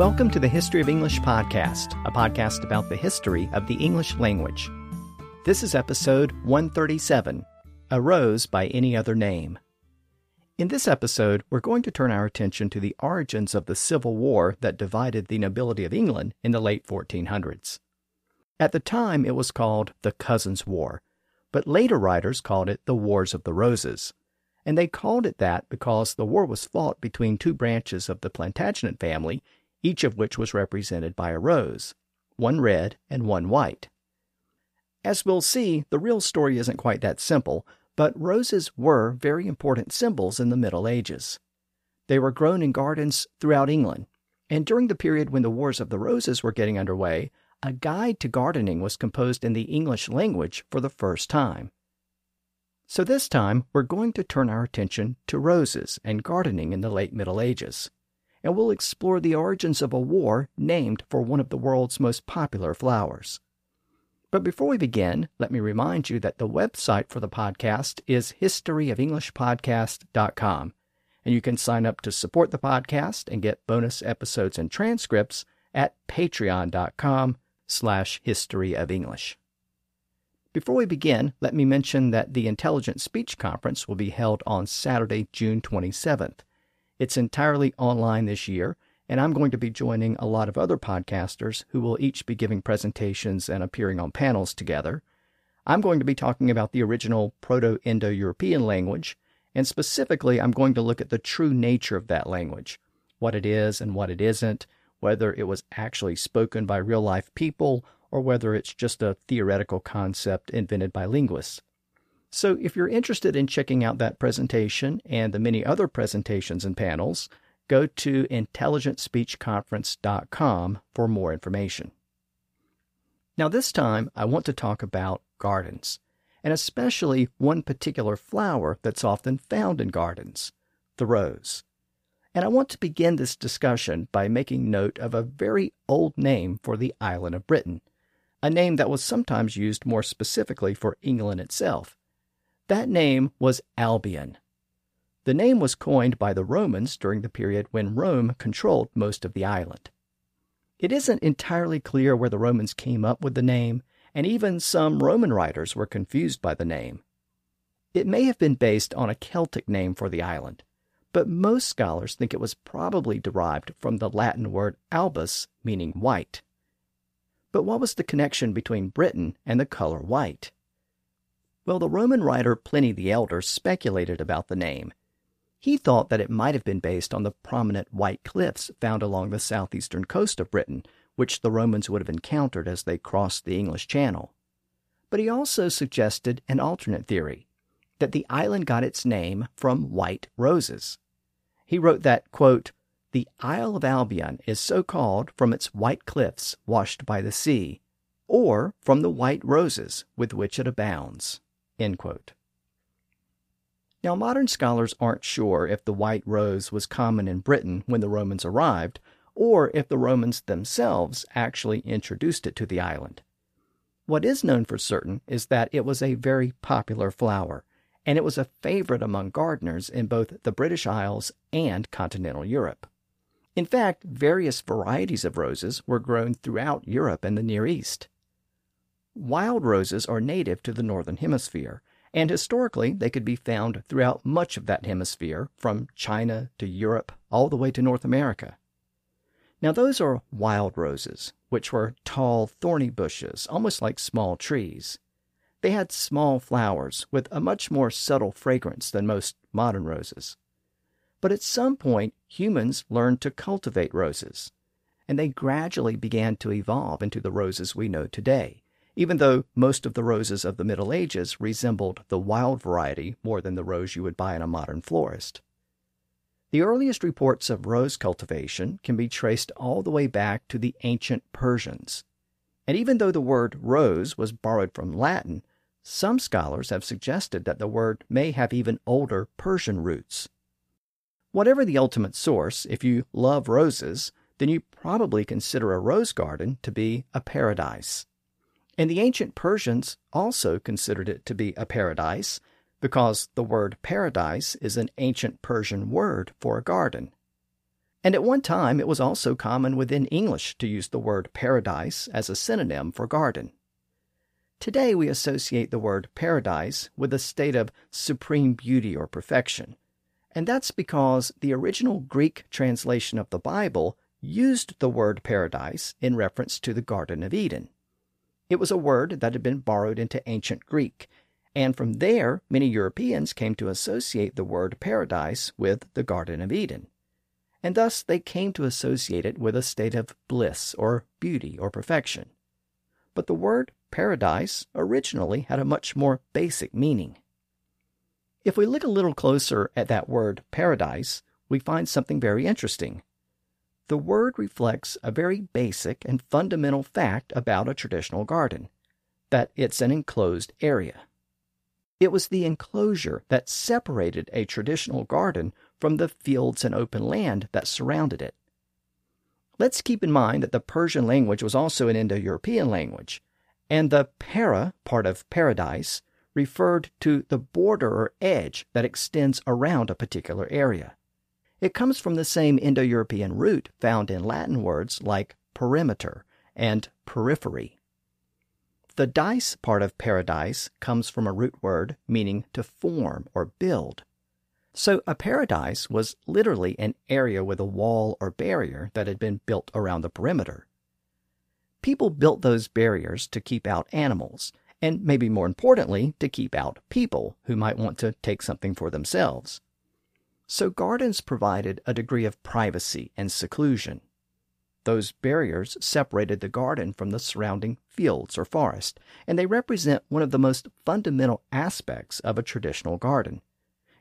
Welcome to the History of English podcast, a podcast about the history of the English language. This is episode 137 A Rose by Any Other Name. In this episode, we're going to turn our attention to the origins of the Civil War that divided the nobility of England in the late 1400s. At the time, it was called the Cousins' War, but later writers called it the Wars of the Roses. And they called it that because the war was fought between two branches of the Plantagenet family each of which was represented by a rose, one red and one white. As we'll see, the real story isn't quite that simple, but roses were very important symbols in the Middle Ages. They were grown in gardens throughout England, and during the period when the Wars of the Roses were getting underway, a guide to gardening was composed in the English language for the first time. So this time, we're going to turn our attention to roses and gardening in the late Middle Ages and we'll explore the origins of a war named for one of the world's most popular flowers. But before we begin, let me remind you that the website for the podcast is historyofenglishpodcast.com, and you can sign up to support the podcast and get bonus episodes and transcripts at patreon.com slash historyofenglish. Before we begin, let me mention that the Intelligent Speech Conference will be held on Saturday, June 27th. It's entirely online this year, and I'm going to be joining a lot of other podcasters who will each be giving presentations and appearing on panels together. I'm going to be talking about the original Proto Indo European language, and specifically, I'm going to look at the true nature of that language what it is and what it isn't, whether it was actually spoken by real life people, or whether it's just a theoretical concept invented by linguists. So if you're interested in checking out that presentation and the many other presentations and panels, go to intelligentspeechconference.com for more information. Now, this time, I want to talk about gardens, and especially one particular flower that's often found in gardens the rose. And I want to begin this discussion by making note of a very old name for the island of Britain, a name that was sometimes used more specifically for England itself. That name was Albion. The name was coined by the Romans during the period when Rome controlled most of the island. It isn't entirely clear where the Romans came up with the name, and even some Roman writers were confused by the name. It may have been based on a Celtic name for the island, but most scholars think it was probably derived from the Latin word albus, meaning white. But what was the connection between Britain and the color white? Well, the Roman writer Pliny the Elder speculated about the name. He thought that it might have been based on the prominent white cliffs found along the southeastern coast of Britain, which the Romans would have encountered as they crossed the English Channel. But he also suggested an alternate theory that the island got its name from white roses. He wrote that, quote, the Isle of Albion is so called from its white cliffs washed by the sea, or from the white roses with which it abounds. Now, modern scholars aren't sure if the white rose was common in Britain when the Romans arrived, or if the Romans themselves actually introduced it to the island. What is known for certain is that it was a very popular flower, and it was a favorite among gardeners in both the British Isles and continental Europe. In fact, various varieties of roses were grown throughout Europe and the Near East. Wild roses are native to the northern hemisphere, and historically they could be found throughout much of that hemisphere, from China to Europe, all the way to North America. Now, those are wild roses, which were tall, thorny bushes, almost like small trees. They had small flowers with a much more subtle fragrance than most modern roses. But at some point, humans learned to cultivate roses, and they gradually began to evolve into the roses we know today even though most of the roses of the Middle Ages resembled the wild variety more than the rose you would buy in a modern florist. The earliest reports of rose cultivation can be traced all the way back to the ancient Persians. And even though the word rose was borrowed from Latin, some scholars have suggested that the word may have even older Persian roots. Whatever the ultimate source, if you love roses, then you probably consider a rose garden to be a paradise. And the ancient Persians also considered it to be a paradise because the word paradise is an ancient Persian word for a garden. And at one time, it was also common within English to use the word paradise as a synonym for garden. Today, we associate the word paradise with a state of supreme beauty or perfection. And that's because the original Greek translation of the Bible used the word paradise in reference to the Garden of Eden. It was a word that had been borrowed into ancient Greek, and from there, many Europeans came to associate the word paradise with the Garden of Eden and thus they came to associate it with a state of bliss or beauty or perfection. But the word paradise originally had a much more basic meaning. If we look a little closer at that word paradise, we find something very interesting. The word reflects a very basic and fundamental fact about a traditional garden that it's an enclosed area. It was the enclosure that separated a traditional garden from the fields and open land that surrounded it. Let's keep in mind that the Persian language was also an Indo European language, and the para part of paradise referred to the border or edge that extends around a particular area. It comes from the same Indo European root found in Latin words like perimeter and periphery. The dice part of paradise comes from a root word meaning to form or build. So a paradise was literally an area with a wall or barrier that had been built around the perimeter. People built those barriers to keep out animals, and maybe more importantly, to keep out people who might want to take something for themselves. So gardens provided a degree of privacy and seclusion. Those barriers separated the garden from the surrounding fields or forest, and they represent one of the most fundamental aspects of a traditional garden.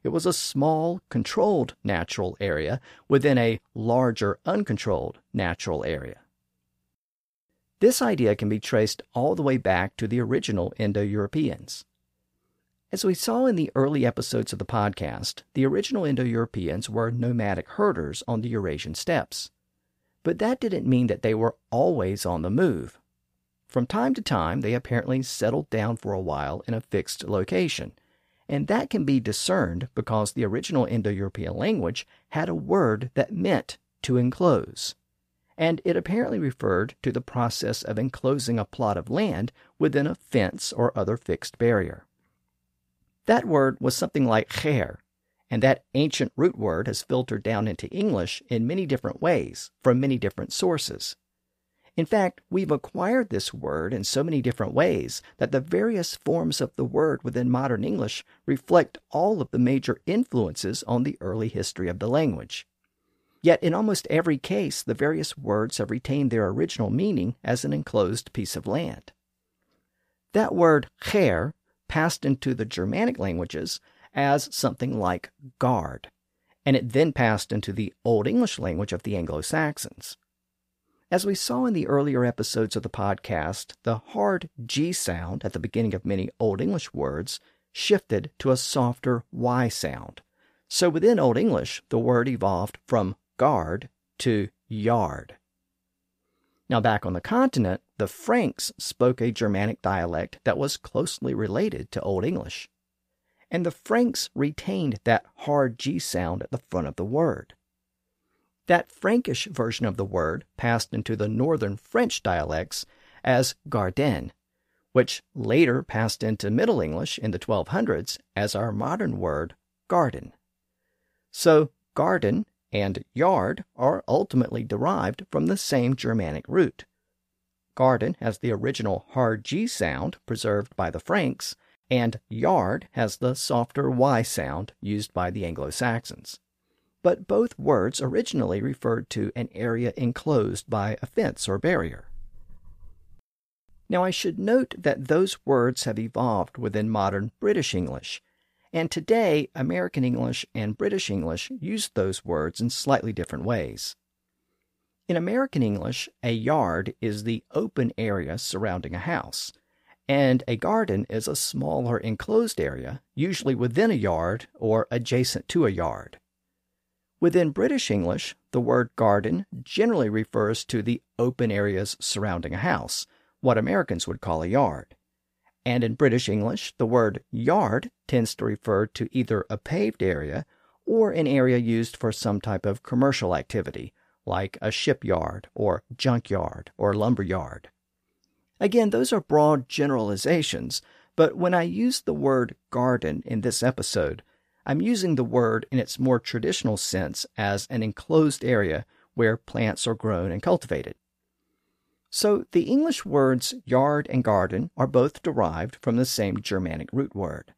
It was a small, controlled natural area within a larger, uncontrolled natural area. This idea can be traced all the way back to the original Indo Europeans. As we saw in the early episodes of the podcast, the original Indo Europeans were nomadic herders on the Eurasian steppes. But that didn't mean that they were always on the move. From time to time, they apparently settled down for a while in a fixed location, and that can be discerned because the original Indo European language had a word that meant to enclose. And it apparently referred to the process of enclosing a plot of land within a fence or other fixed barrier. That word was something like kher, and that ancient root word has filtered down into English in many different ways from many different sources. In fact, we've acquired this word in so many different ways that the various forms of the word within modern English reflect all of the major influences on the early history of the language. Yet, in almost every case, the various words have retained their original meaning as an enclosed piece of land. That word kher passed into the Germanic languages as something like guard, and it then passed into the Old English language of the Anglo Saxons. As we saw in the earlier episodes of the podcast, the hard G sound at the beginning of many Old English words shifted to a softer Y sound. So within Old English, the word evolved from guard to yard. Now, back on the continent, the Franks spoke a Germanic dialect that was closely related to Old English. And the Franks retained that hard G sound at the front of the word. That Frankish version of the word passed into the northern French dialects as garden, which later passed into Middle English in the 1200s as our modern word garden. So, garden and yard are ultimately derived from the same Germanic root. Garden has the original hard G sound preserved by the Franks, and yard has the softer Y sound used by the Anglo Saxons but both words originally referred to an area enclosed by a fence or barrier. Now, I should note that those words have evolved within modern British English, and today American English and British English use those words in slightly different ways. In American English, a yard is the open area surrounding a house, and a garden is a smaller enclosed area, usually within a yard or adjacent to a yard. Within British English, the word garden generally refers to the open areas surrounding a house, what Americans would call a yard. And in British English, the word yard tends to refer to either a paved area or an area used for some type of commercial activity, like a shipyard or junkyard or lumberyard. Again, those are broad generalizations, but when I use the word garden in this episode, I'm using the word in its more traditional sense as an enclosed area where plants are grown and cultivated. So the English words yard and garden are both derived from the same Germanic root word.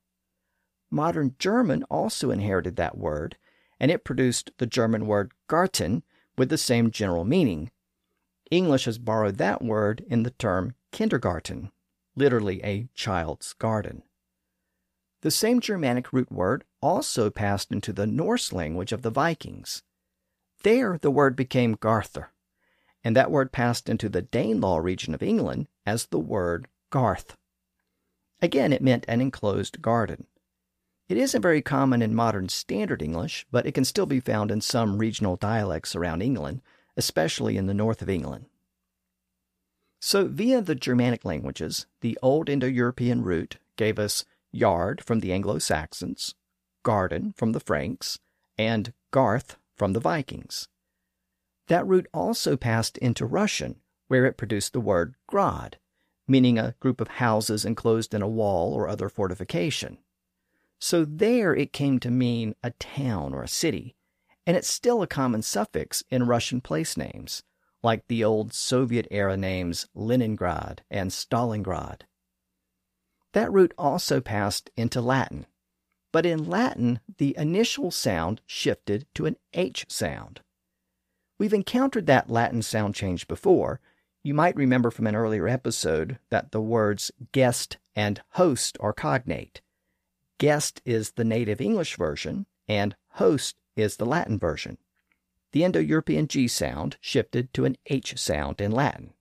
Modern German also inherited that word, and it produced the German word Garten with the same general meaning. English has borrowed that word in the term kindergarten, literally a child's garden. The same Germanic root word also passed into the Norse language of the Vikings. There, the word became Garther, and that word passed into the Danelaw region of England as the word Garth. Again, it meant an enclosed garden. It isn't very common in modern Standard English, but it can still be found in some regional dialects around England, especially in the north of England. So, via the Germanic languages, the Old Indo European root gave us yard from the Anglo Saxons, garden from the Franks, and garth from the Vikings. That root also passed into Russian, where it produced the word grad, meaning a group of houses enclosed in a wall or other fortification. So there it came to mean a town or a city, and it's still a common suffix in Russian place names, like the old Soviet era names Leningrad and Stalingrad. That root also passed into Latin, but in Latin the initial sound shifted to an H sound. We've encountered that Latin sound change before. You might remember from an earlier episode that the words guest and host are cognate Guest is the native English version, and host is the Latin version. The Indo European G sound shifted to an H sound in Latin.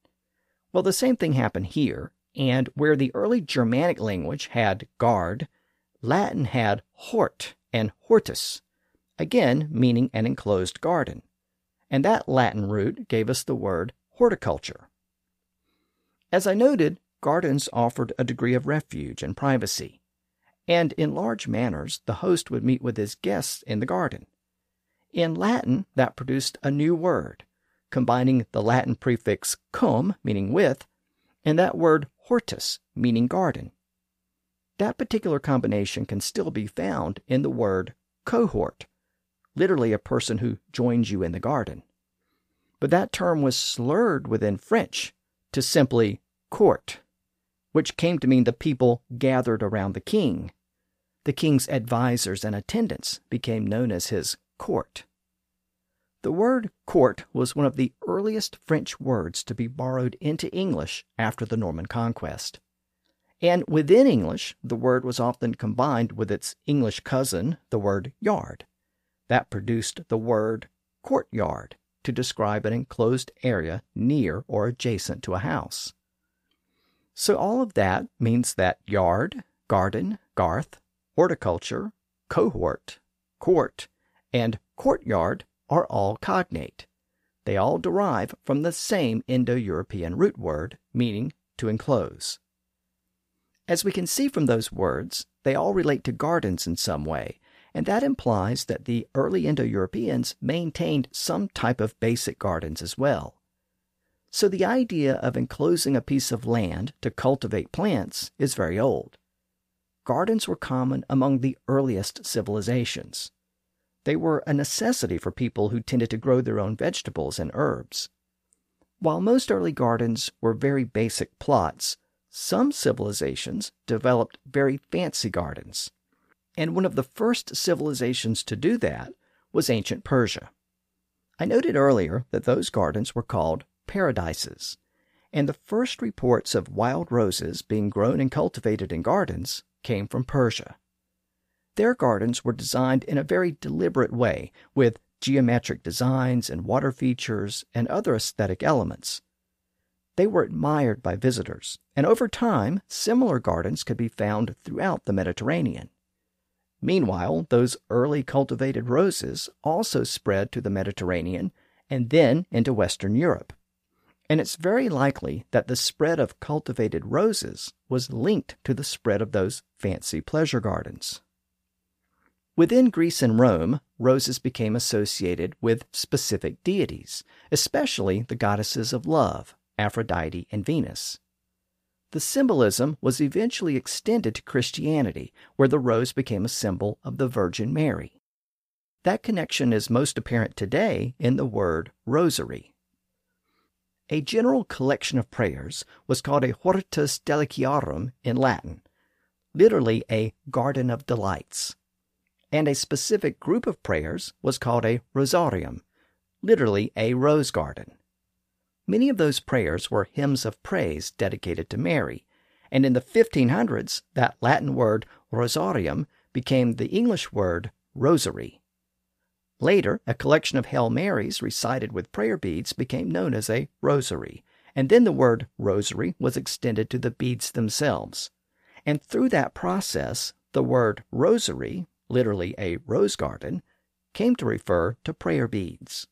Well, the same thing happened here, and where the early Germanic language had guard, Latin had hort and hortus, again meaning an enclosed garden. And that Latin root gave us the word horticulture. As I noted, gardens offered a degree of refuge and privacy and in large manors the host would meet with his guests in the garden. In Latin, that produced a new word, combining the Latin prefix cum, meaning with, and that word hortus, meaning garden. That particular combination can still be found in the word cohort, literally a person who joins you in the garden. But that term was slurred within French to simply court, which came to mean the people gathered around the king the king's advisers and attendants became known as his court. The word court was one of the earliest French words to be borrowed into English after the Norman conquest. And within English, the word was often combined with its English cousin, the word yard. That produced the word courtyard to describe an enclosed area near or adjacent to a house. So all of that means that yard, garden, garth, horticulture, cohort, court, and courtyard are all cognate. They all derive from the same Indo European root word, meaning to enclose. As we can see from those words, they all relate to gardens in some way, and that implies that the early Indo Europeans maintained some type of basic gardens as well. So the idea of enclosing a piece of land to cultivate plants is very old gardens were common among the earliest civilizations. They were a necessity for people who tended to grow their own vegetables and herbs. While most early gardens were very basic plots, some civilizations developed very fancy gardens. And one of the first civilizations to do that was ancient Persia. I noted earlier that those gardens were called paradises, and the first reports of wild roses being grown and cultivated in gardens came from Persia. Their gardens were designed in a very deliberate way, with geometric designs and water features and other aesthetic elements. They were admired by visitors, and over time, similar gardens could be found throughout the Mediterranean. Meanwhile, those early cultivated roses also spread to the Mediterranean and then into Western Europe and it's very likely that the spread of cultivated roses was linked to the spread of those fancy pleasure gardens. Within Greece and Rome, roses became associated with specific deities, especially the goddesses of love, Aphrodite and Venus. The symbolism was eventually extended to Christianity, where the rose became a symbol of the Virgin Mary. That connection is most apparent today in the word rosary. A general collection of prayers was called a hortus deliciarum in Latin, literally a garden of delights. And a specific group of prayers was called a rosarium, literally a rose garden. Many of those prayers were hymns of praise dedicated to Mary, and in the 1500s, that Latin word rosarium became the English word rosary. Later, a collection of Hail Marys recited with prayer beads became known as a rosary, and then the word rosary was extended to the beads themselves. And through that process, the word rosary, literally a rose garden, came to refer to prayer beads.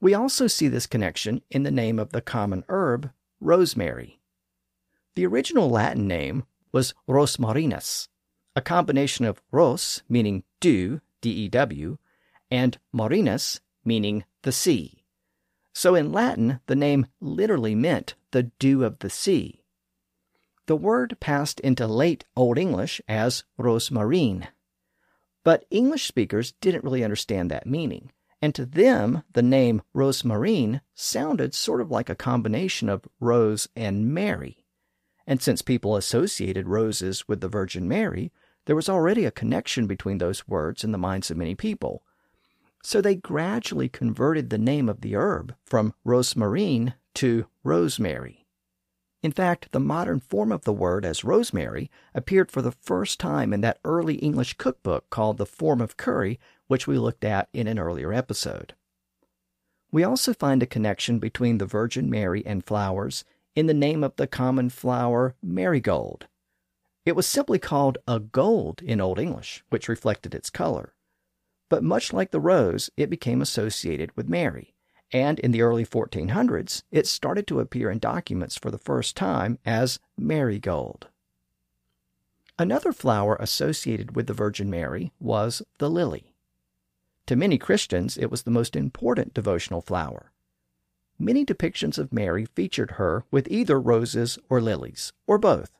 We also see this connection in the name of the common herb, rosemary. The original Latin name was rosmarinus, a combination of ros, meaning dew, D-E-W, and marinus, meaning the sea. So in Latin, the name literally meant the dew of the sea. The word passed into late Old English as rosmarine. But English speakers didn't really understand that meaning, and to them, the name rosmarine sounded sort of like a combination of rose and Mary. And since people associated roses with the Virgin Mary, there was already a connection between those words in the minds of many people. So they gradually converted the name of the herb from rosmarine to rosemary. In fact, the modern form of the word as rosemary appeared for the first time in that early English cookbook called The Form of Curry, which we looked at in an earlier episode. We also find a connection between the Virgin Mary and flowers in the name of the common flower marigold. It was simply called a gold in Old English, which reflected its color. But much like the rose, it became associated with Mary, and in the early 1400s, it started to appear in documents for the first time as marigold. Another flower associated with the Virgin Mary was the lily. To many Christians, it was the most important devotional flower. Many depictions of Mary featured her with either roses or lilies, or both.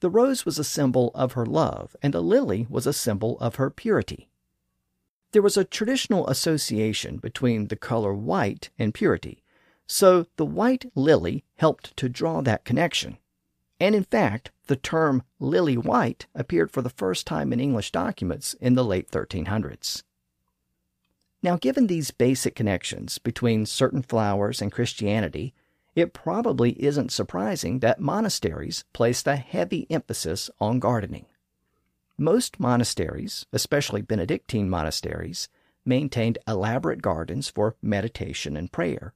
The rose was a symbol of her love, and the lily was a symbol of her purity. There was a traditional association between the color white and purity, so the white lily helped to draw that connection. And in fact, the term lily white appeared for the first time in English documents in the late 1300s. Now, given these basic connections between certain flowers and Christianity, it probably isn't surprising that monasteries placed a heavy emphasis on gardening. Most monasteries, especially Benedictine monasteries, maintained elaborate gardens for meditation and prayer.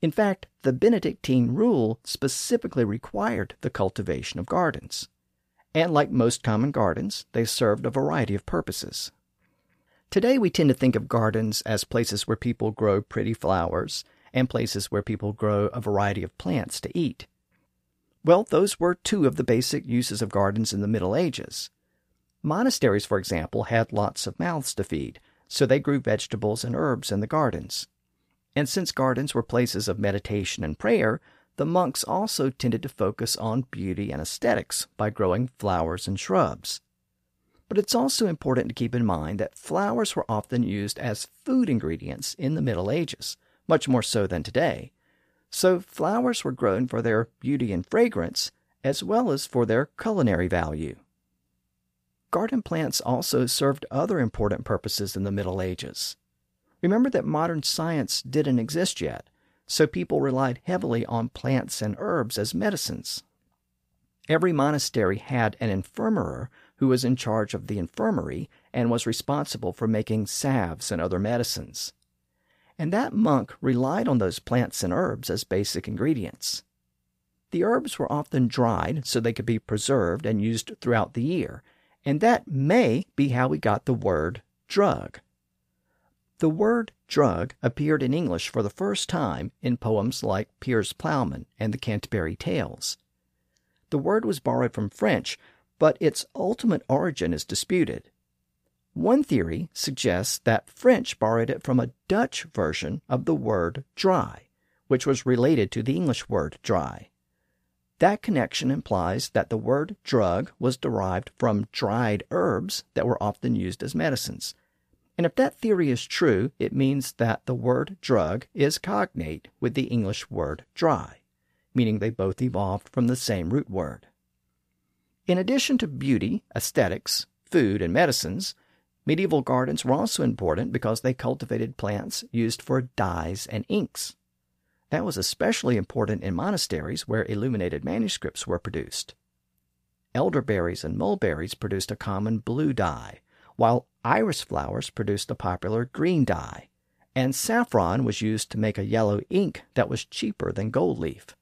In fact, the Benedictine rule specifically required the cultivation of gardens. And like most common gardens, they served a variety of purposes. Today, we tend to think of gardens as places where people grow pretty flowers and places where people grow a variety of plants to eat. Well, those were two of the basic uses of gardens in the Middle Ages. Monasteries, for example, had lots of mouths to feed, so they grew vegetables and herbs in the gardens. And since gardens were places of meditation and prayer, the monks also tended to focus on beauty and aesthetics by growing flowers and shrubs. But it's also important to keep in mind that flowers were often used as food ingredients in the Middle Ages, much more so than today. So flowers were grown for their beauty and fragrance, as well as for their culinary value. Garden plants also served other important purposes in the Middle Ages. Remember that modern science didn't exist yet, so people relied heavily on plants and herbs as medicines. Every monastery had an infirmarian who was in charge of the infirmary and was responsible for making salves and other medicines. And that monk relied on those plants and herbs as basic ingredients. The herbs were often dried so they could be preserved and used throughout the year, and that may be how we got the word drug. The word drug appeared in English for the first time in poems like Piers Plowman and the Canterbury Tales. The word was borrowed from French, but its ultimate origin is disputed. One theory suggests that French borrowed it from a Dutch version of the word dry, which was related to the English word dry. That connection implies that the word drug was derived from dried herbs that were often used as medicines. And if that theory is true, it means that the word drug is cognate with the English word dry, meaning they both evolved from the same root word. In addition to beauty, aesthetics, food, and medicines, medieval gardens were also important because they cultivated plants used for dyes and inks. That was especially important in monasteries where illuminated manuscripts were produced. Elderberries and mulberries produced a common blue dye, while iris flowers produced a popular green dye, and saffron was used to make a yellow ink that was cheaper than gold leaf.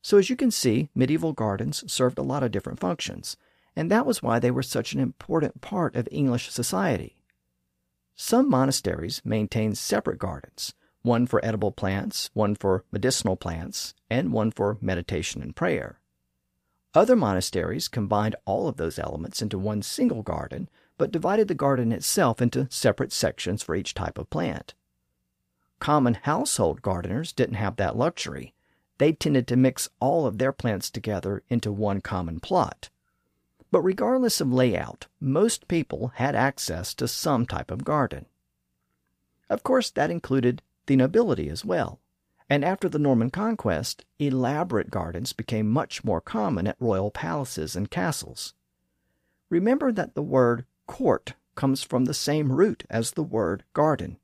So, as you can see, medieval gardens served a lot of different functions, and that was why they were such an important part of English society. Some monasteries maintained separate gardens, one for edible plants, one for medicinal plants, and one for meditation and prayer. Other monasteries combined all of those elements into one single garden, but divided the garden itself into separate sections for each type of plant. Common household gardeners didn't have that luxury. They tended to mix all of their plants together into one common plot. But regardless of layout, most people had access to some type of garden. Of course, that included the nobility as well. And after the Norman conquest, elaborate gardens became much more common at royal palaces and castles. Remember that the word court comes from the same root as the word garden.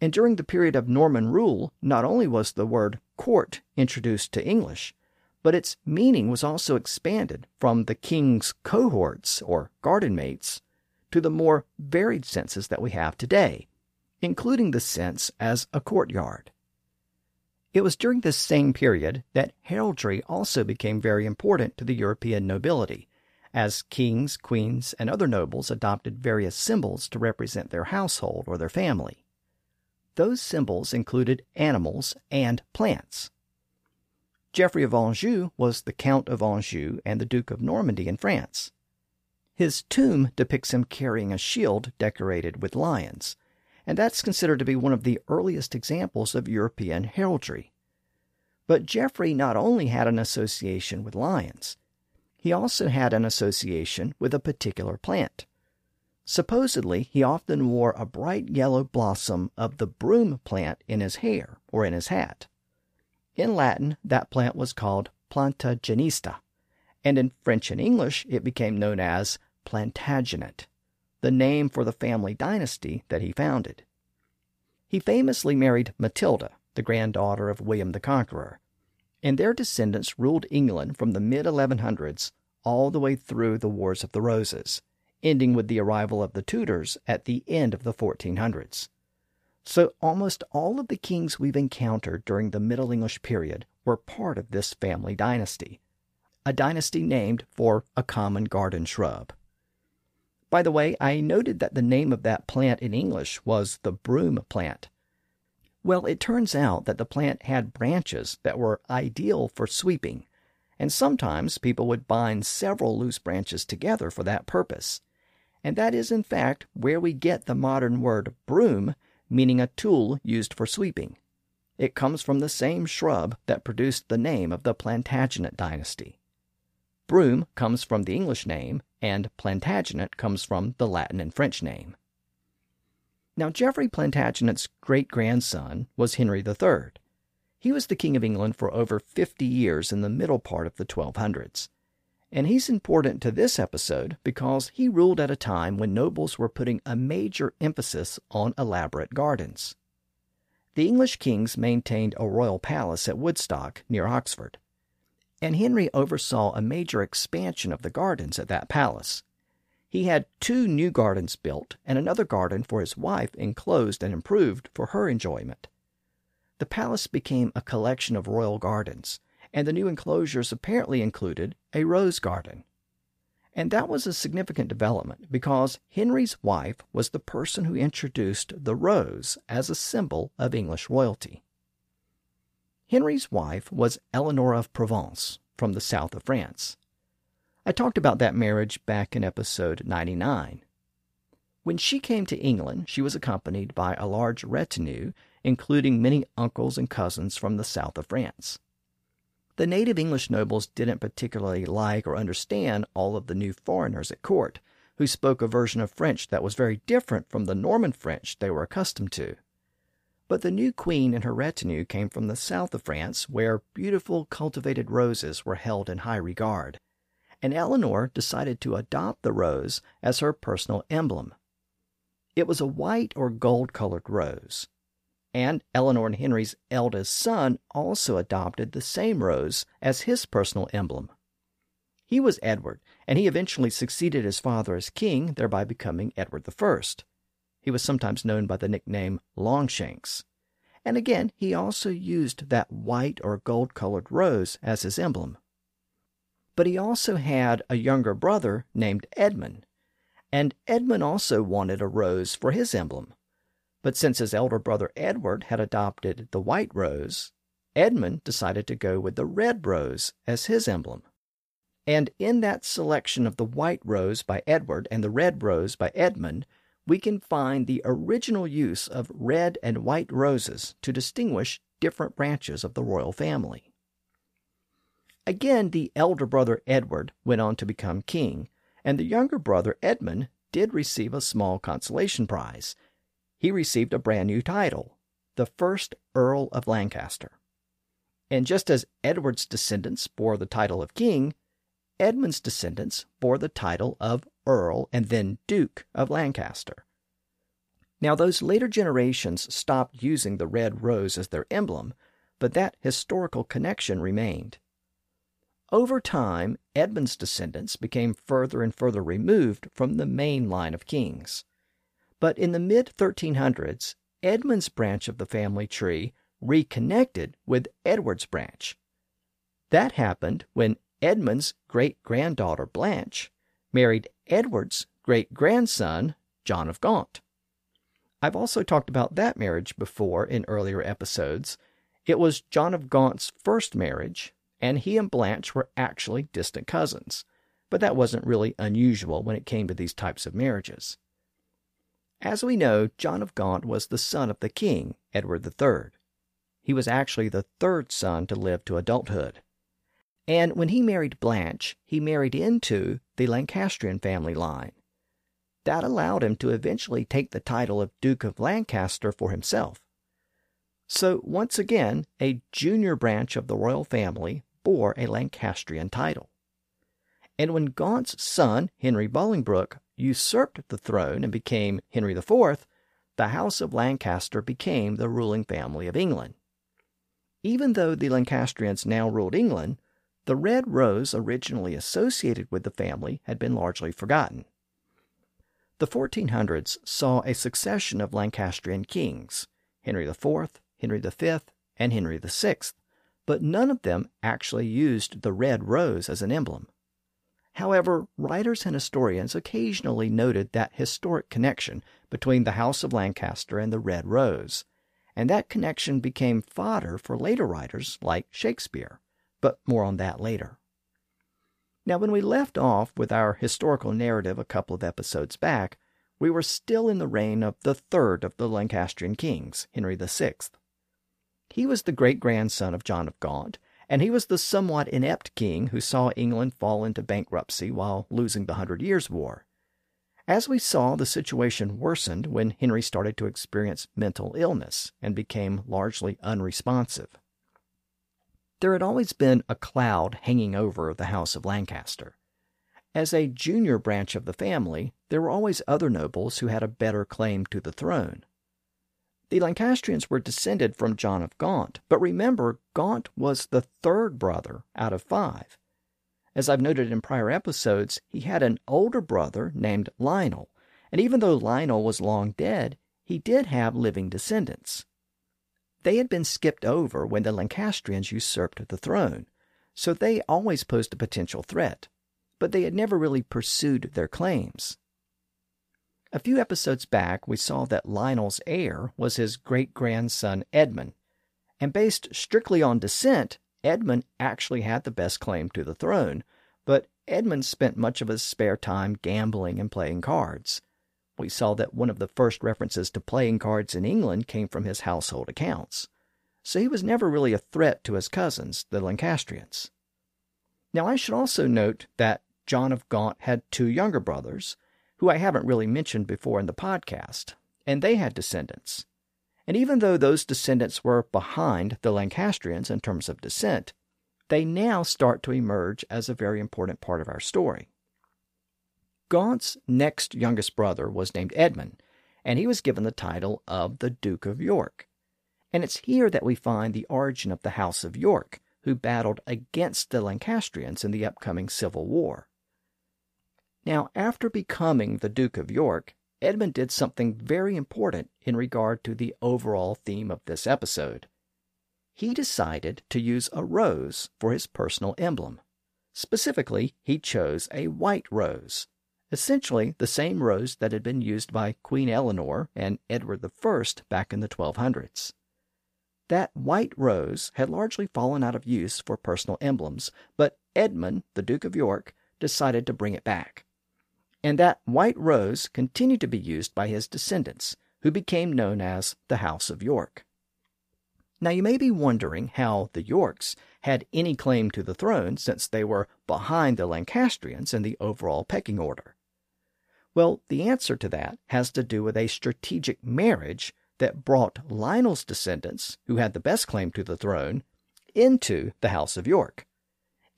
And during the period of Norman rule, not only was the word court introduced to English, but its meaning was also expanded from the king's cohorts or garden mates to the more varied senses that we have today, including the sense as a courtyard. It was during this same period that heraldry also became very important to the European nobility, as kings, queens, and other nobles adopted various symbols to represent their household or their family. Those symbols included animals and plants. Geoffrey of Anjou was the Count of Anjou and the Duke of Normandy in France. His tomb depicts him carrying a shield decorated with lions, and that's considered to be one of the earliest examples of European heraldry. But Geoffrey not only had an association with lions, he also had an association with a particular plant. Supposedly, he often wore a bright yellow blossom of the broom plant in his hair or in his hat. In Latin, that plant was called planta genista, and in French and English, it became known as Plantagenet the name for the family dynasty that he founded. He famously married Matilda, the granddaughter of William the Conqueror, and their descendants ruled England from the mid 1100s all the way through the Wars of the Roses, ending with the arrival of the Tudors at the end of the 1400s. So almost all of the kings we've encountered during the Middle English period were part of this family dynasty, a dynasty named for a common garden shrub. By the way, I noted that the name of that plant in English was the broom plant. Well, it turns out that the plant had branches that were ideal for sweeping, and sometimes people would bind several loose branches together for that purpose. And that is, in fact, where we get the modern word broom, meaning a tool used for sweeping. It comes from the same shrub that produced the name of the Plantagenet dynasty. Broom comes from the English name, and Plantagenet comes from the Latin and French name. Now, Geoffrey Plantagenet's great grandson was Henry III. He was the King of England for over 50 years in the middle part of the 1200s. And he's important to this episode because he ruled at a time when nobles were putting a major emphasis on elaborate gardens. The English kings maintained a royal palace at Woodstock near Oxford and Henry oversaw a major expansion of the gardens at that palace. He had two new gardens built and another garden for his wife enclosed and improved for her enjoyment. The palace became a collection of royal gardens, and the new enclosures apparently included a rose garden. And that was a significant development because Henry's wife was the person who introduced the rose as a symbol of English royalty. Henry's wife was Eleanor of Provence from the south of France. I talked about that marriage back in episode 99. When she came to England, she was accompanied by a large retinue, including many uncles and cousins from the south of France. The native English nobles didn't particularly like or understand all of the new foreigners at court, who spoke a version of French that was very different from the Norman French they were accustomed to. But the new queen and her retinue came from the south of France, where beautiful cultivated roses were held in high regard, and Eleanor decided to adopt the rose as her personal emblem. It was a white or gold colored rose, and Eleanor and Henry's eldest son also adopted the same rose as his personal emblem. He was Edward, and he eventually succeeded his father as king, thereby becoming Edward I. He was sometimes known by the nickname Longshanks. And again, he also used that white or gold colored rose as his emblem. But he also had a younger brother named Edmund, and Edmund also wanted a rose for his emblem. But since his elder brother Edward had adopted the white rose, Edmund decided to go with the red rose as his emblem. And in that selection of the white rose by Edward and the red rose by Edmund, we can find the original use of red and white roses to distinguish different branches of the royal family. Again, the elder brother Edward went on to become king, and the younger brother Edmund did receive a small consolation prize he received a brand new title, the first Earl of Lancaster. And just as Edward's descendants bore the title of king, Edmund's descendants bore the title of Earl and then Duke of Lancaster. Now, those later generations stopped using the red rose as their emblem, but that historical connection remained. Over time, Edmund's descendants became further and further removed from the main line of kings. But in the mid 1300s, Edmund's branch of the family tree reconnected with Edward's branch. That happened when Edmund's great granddaughter Blanche married Edward's great grandson John of Gaunt. I've also talked about that marriage before in earlier episodes. It was John of Gaunt's first marriage, and he and Blanche were actually distant cousins, but that wasn't really unusual when it came to these types of marriages. As we know, John of Gaunt was the son of the king, Edward III. He was actually the third son to live to adulthood. And when he married Blanche, he married into the Lancastrian family line. That allowed him to eventually take the title of Duke of Lancaster for himself. So, once again, a junior branch of the royal family bore a Lancastrian title. And when Gaunt's son, Henry Bolingbroke, usurped the throne and became Henry IV, the House of Lancaster became the ruling family of England. Even though the Lancastrians now ruled England, the red rose originally associated with the family had been largely forgotten. The 1400s saw a succession of Lancastrian kings Henry IV, Henry V, and Henry VI, but none of them actually used the red rose as an emblem. However, writers and historians occasionally noted that historic connection between the House of Lancaster and the Red Rose, and that connection became fodder for later writers like Shakespeare, but more on that later. Now, when we left off with our historical narrative a couple of episodes back, we were still in the reign of the third of the Lancastrian kings, Henry VI. He was the great grandson of John of Gaunt, and he was the somewhat inept king who saw England fall into bankruptcy while losing the Hundred Years' War. As we saw, the situation worsened when Henry started to experience mental illness and became largely unresponsive. There had always been a cloud hanging over the House of Lancaster. As a junior branch of the family, there were always other nobles who had a better claim to the throne. The Lancastrians were descended from John of Gaunt, but remember, Gaunt was the third brother out of five. As I've noted in prior episodes, he had an older brother named Lionel, and even though Lionel was long dead, he did have living descendants. They had been skipped over when the Lancastrians usurped the throne, so they always posed a potential threat, but they had never really pursued their claims. A few episodes back, we saw that Lionel's heir was his great grandson Edmund, and based strictly on descent, Edmund actually had the best claim to the throne, but Edmund spent much of his spare time gambling and playing cards. We saw that one of the first references to playing cards in England came from his household accounts. So he was never really a threat to his cousins, the Lancastrians. Now, I should also note that John of Gaunt had two younger brothers, who I haven't really mentioned before in the podcast, and they had descendants. And even though those descendants were behind the Lancastrians in terms of descent, they now start to emerge as a very important part of our story. Gaunt's next youngest brother was named Edmund, and he was given the title of the Duke of York. And it's here that we find the origin of the House of York, who battled against the Lancastrians in the upcoming Civil War. Now, after becoming the Duke of York, Edmund did something very important in regard to the overall theme of this episode. He decided to use a rose for his personal emblem. Specifically, he chose a white rose, essentially the same rose that had been used by Queen Eleanor and Edward I back in the 1200s. That white rose had largely fallen out of use for personal emblems, but Edmund, the Duke of York, decided to bring it back and that white rose continued to be used by his descendants, who became known as the House of York. Now you may be wondering how the Yorks had any claim to the throne since they were behind the Lancastrians in the overall pecking order. Well, the answer to that has to do with a strategic marriage that brought Lionel's descendants, who had the best claim to the throne, into the House of York.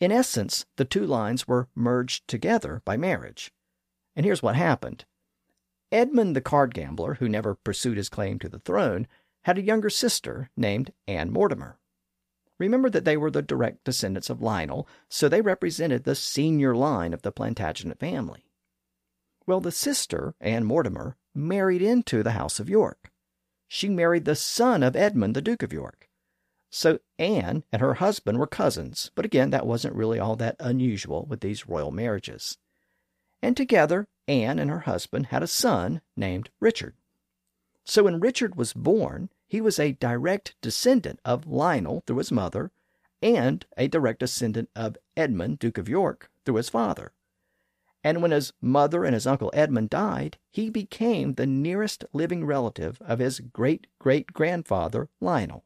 In essence, the two lines were merged together by marriage. And here's what happened Edmund the card gambler, who never pursued his claim to the throne, had a younger sister named Anne Mortimer. Remember that they were the direct descendants of Lionel, so they represented the senior line of the Plantagenet family. Well, the sister, Anne Mortimer, married into the House of York. She married the son of Edmund, the Duke of York. So Anne and her husband were cousins, but again, that wasn't really all that unusual with these royal marriages and together Anne and her husband had a son named Richard. So when Richard was born, he was a direct descendant of Lionel through his mother and a direct descendant of Edmund, Duke of York, through his father. And when his mother and his uncle Edmund died, he became the nearest living relative of his great great grandfather, Lionel.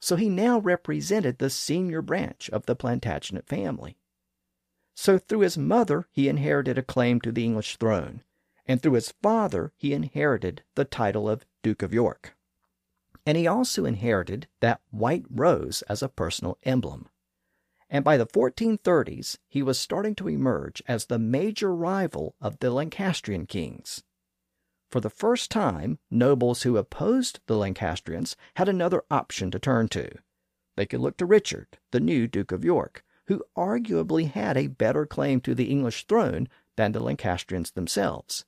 So he now represented the senior branch of the Plantagenet family. So through his mother, he inherited a claim to the English throne, and through his father, he inherited the title of Duke of York. And he also inherited that white rose as a personal emblem. And by the 1430s, he was starting to emerge as the major rival of the Lancastrian kings. For the first time, nobles who opposed the Lancastrians had another option to turn to. They could look to Richard, the new Duke of York, who arguably had a better claim to the English throne than the Lancastrians themselves.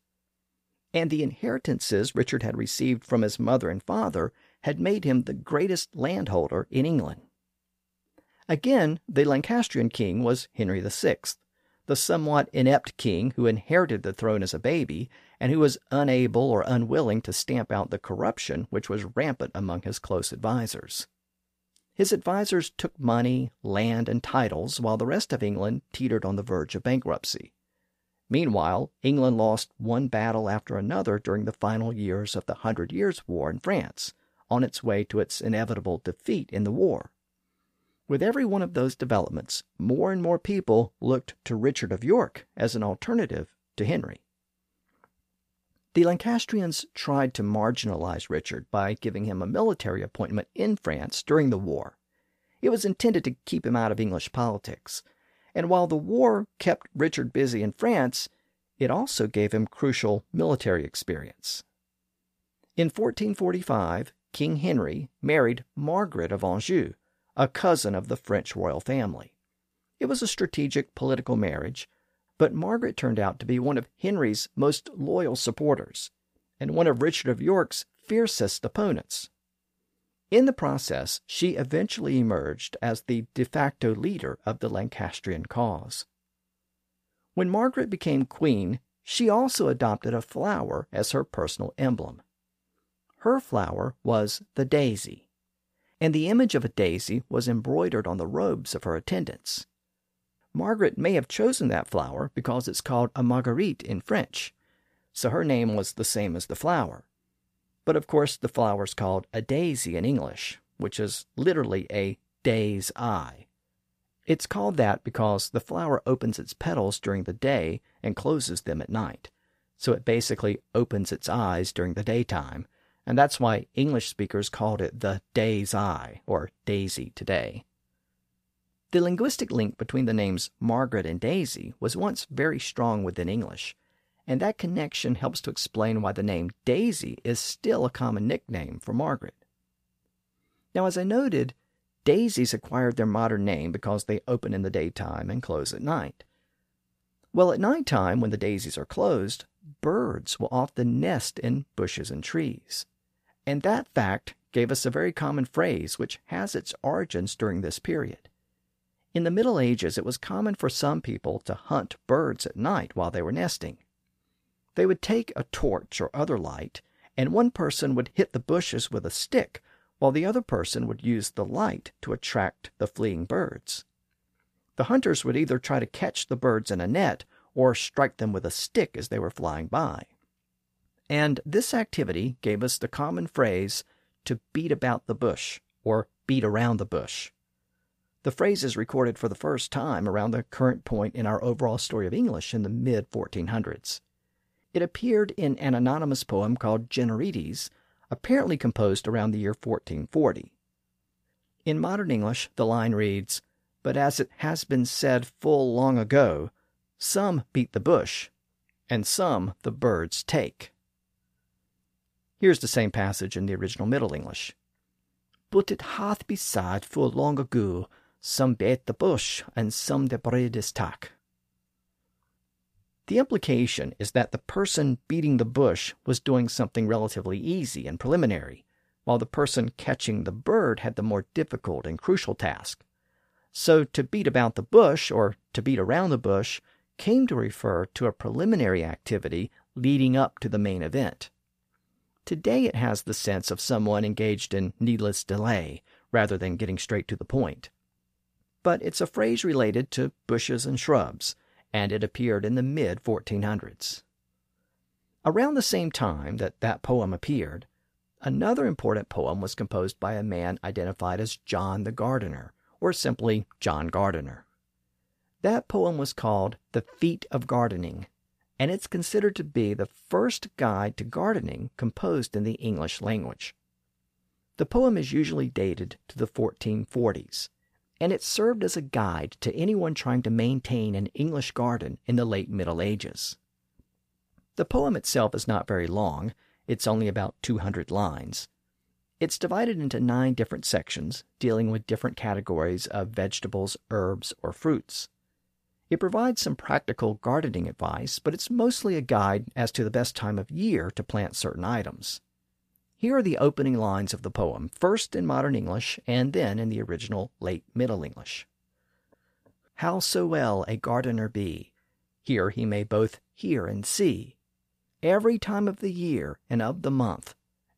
And the inheritances Richard had received from his mother and father had made him the greatest landholder in England. Again, the Lancastrian king was Henry VI, the somewhat inept king who inherited the throne as a baby and who was unable or unwilling to stamp out the corruption which was rampant among his close advisers. His advisers took money, land, and titles while the rest of England teetered on the verge of bankruptcy. Meanwhile, England lost one battle after another during the final years of the Hundred Years' War in France, on its way to its inevitable defeat in the war. With every one of those developments, more and more people looked to Richard of York as an alternative to Henry. The Lancastrians tried to marginalize Richard by giving him a military appointment in France during the war. It was intended to keep him out of English politics. And while the war kept Richard busy in France, it also gave him crucial military experience. In 1445, King Henry married Margaret of Anjou, a cousin of the French royal family. It was a strategic political marriage but Margaret turned out to be one of Henry's most loyal supporters and one of Richard of York's fiercest opponents. In the process, she eventually emerged as the de facto leader of the Lancastrian cause. When Margaret became queen, she also adopted a flower as her personal emblem. Her flower was the daisy, and the image of a daisy was embroidered on the robes of her attendants. Margaret may have chosen that flower because it's called a marguerite in French. so her name was the same as the flower. But of course, the flower's called a daisy in English, which is literally a day's eye. It's called that because the flower opens its petals during the day and closes them at night. So it basically opens its eyes during the daytime, and that's why English speakers called it the day's eye, or daisy today. The linguistic link between the names Margaret and Daisy was once very strong within English, and that connection helps to explain why the name Daisy is still a common nickname for Margaret. Now, as I noted, daisies acquired their modern name because they open in the daytime and close at night. Well, at night time, when the daisies are closed, birds will often nest in bushes and trees. And that fact gave us a very common phrase which has its origins during this period. In the Middle Ages, it was common for some people to hunt birds at night while they were nesting. They would take a torch or other light, and one person would hit the bushes with a stick, while the other person would use the light to attract the fleeing birds. The hunters would either try to catch the birds in a net or strike them with a stick as they were flying by. And this activity gave us the common phrase to beat about the bush or beat around the bush. The phrase is recorded for the first time around the current point in our overall story of English in the mid 1400s. It appeared in an anonymous poem called Generides, apparently composed around the year 1440. In modern English, the line reads, But as it has been said full long ago, some beat the bush, and some the birds take. Here's the same passage in the original Middle English. But it hath be said full long ago, some beat the bush, and some the birds take. The implication is that the person beating the bush was doing something relatively easy and preliminary, while the person catching the bird had the more difficult and crucial task. So to beat about the bush, or to beat around the bush, came to refer to a preliminary activity leading up to the main event. Today it has the sense of someone engaged in needless delay rather than getting straight to the point. But it's a phrase related to bushes and shrubs, and it appeared in the mid 1400s. Around the same time that that poem appeared, another important poem was composed by a man identified as John the Gardener, or simply John Gardiner. That poem was called The Feat of Gardening, and it's considered to be the first guide to gardening composed in the English language. The poem is usually dated to the 1440s, and it served as a guide to anyone trying to maintain an English garden in the late Middle Ages. The poem itself is not very long, it's only about 200 lines. It's divided into nine different sections dealing with different categories of vegetables, herbs, or fruits. It provides some practical gardening advice, but it's mostly a guide as to the best time of year to plant certain items. Here are the opening lines of the poem, first in modern English and then in the original late Middle English. How so well a gardener be, here he may both hear and see, every time of the year and of the month,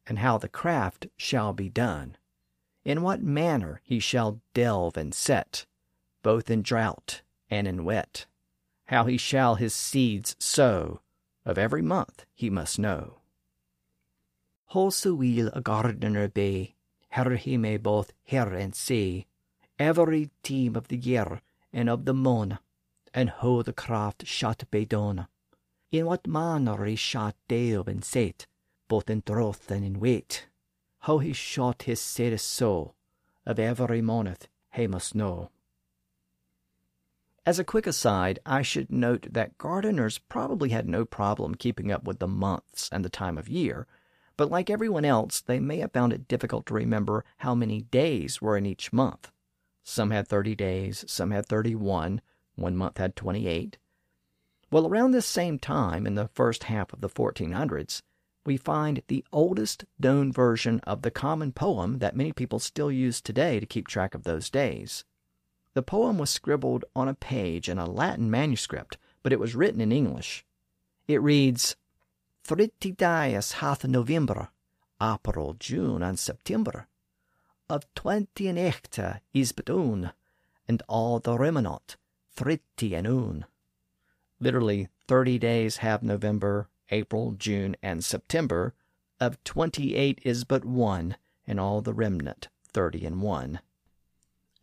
and how the craft shall be done, in what manner he shall delve and set, both in drought and in wet, how he shall his seeds sow, of every month he must know. Whosoe'er a gardener be, here he may both hear and see every time of the year and of the month, and how the craft shall be done, in what manner he shall delve and set, both in drought and in wet, how he shall his seed sow, of every month he must know. As a quick aside, I should note that gardeners probably had no problem keeping up with the months and the time of year but like everyone else, they may have found it difficult to remember how many days were in each month. Some had 30 days, some had 31, one month had 28. Well, around this same time, in the first half of the 1400s, we find the oldest known version of the common poem that many people still use today to keep track of those days. The poem was scribbled on a page in a Latin manuscript, but it was written in English. It reads, Thirty days hath November, April, June, and September. Of twenty and eighty is but one, and all the remnant thirty and one. Literally, thirty days have November, April, June, and September, of 28 is but one, and all the remnant 30 and 1.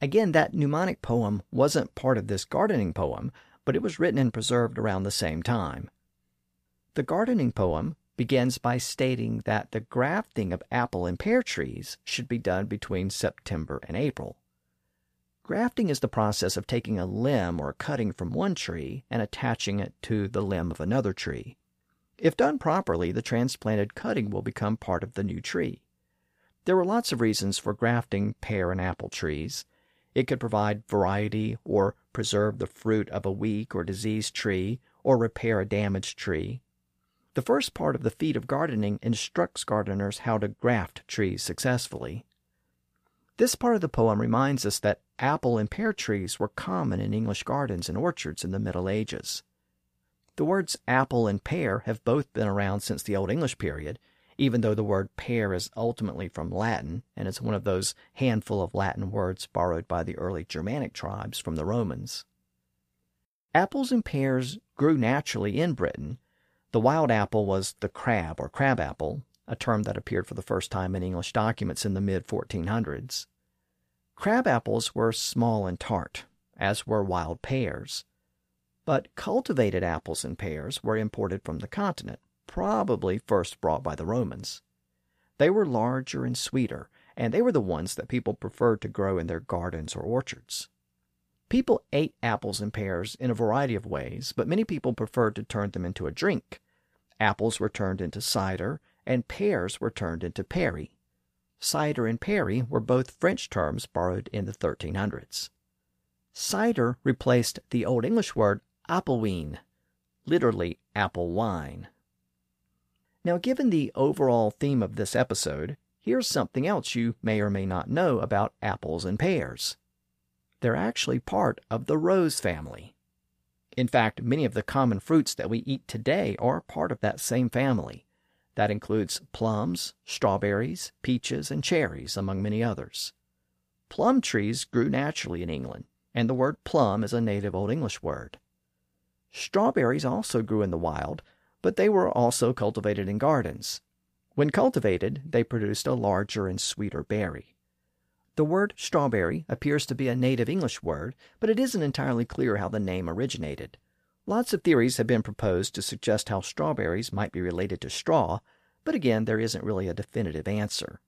Again, that mnemonic poem wasn't part of this gardening poem, but it was written and preserved around the same time. The gardening poem begins by stating that the grafting of apple and pear trees should be done between September and April. Grafting is the process of taking a limb or cutting from one tree and attaching it to the limb of another tree. If done properly, the transplanted cutting will become part of the new tree. There were lots of reasons for grafting pear and apple trees. It could provide variety or preserve the fruit of a weak or diseased tree or repair a damaged tree. The first part of the feat of gardening instructs gardeners how to graft trees successfully. This part of the poem reminds us that apple and pear trees were common in English gardens and orchards in the Middle Ages. The words apple and pear have both been around since the Old English period, even though the word pear is ultimately from Latin and is one of those handful of Latin words borrowed by the early Germanic tribes from the Romans. Apples and pears grew naturally in Britain. The wild apple was the crab or crab apple, a term that appeared for the first time in English documents in the mid 1400s. Crab apples were small and tart, as were wild pears. But cultivated apples and pears were imported from the continent, probably first brought by the Romans. They were larger and sweeter, and they were the ones that people preferred to grow in their gardens or orchards. People ate apples and pears in a variety of ways, but many people preferred to turn them into a drink. Apples were turned into cider, and pears were turned into perry. Cider and perry were both French terms borrowed in the 1300s. Cider replaced the Old English word appelwijn, literally apple wine. Now, given the overall theme of this episode, here's something else you may or may not know about apples and pears. They're actually part of the rose family. In fact, many of the common fruits that we eat today are part of that same family. That includes plums, strawberries, peaches, and cherries, among many others. Plum trees grew naturally in England, and the word plum is a native Old English word. Strawberries also grew in the wild, but they were also cultivated in gardens. When cultivated, they produced a larger and sweeter berry. The word strawberry appears to be a native English word, but it isn't entirely clear how the name originated. Lots of theories have been proposed to suggest how strawberries might be related to straw, but again, there isn't really a definitive answer.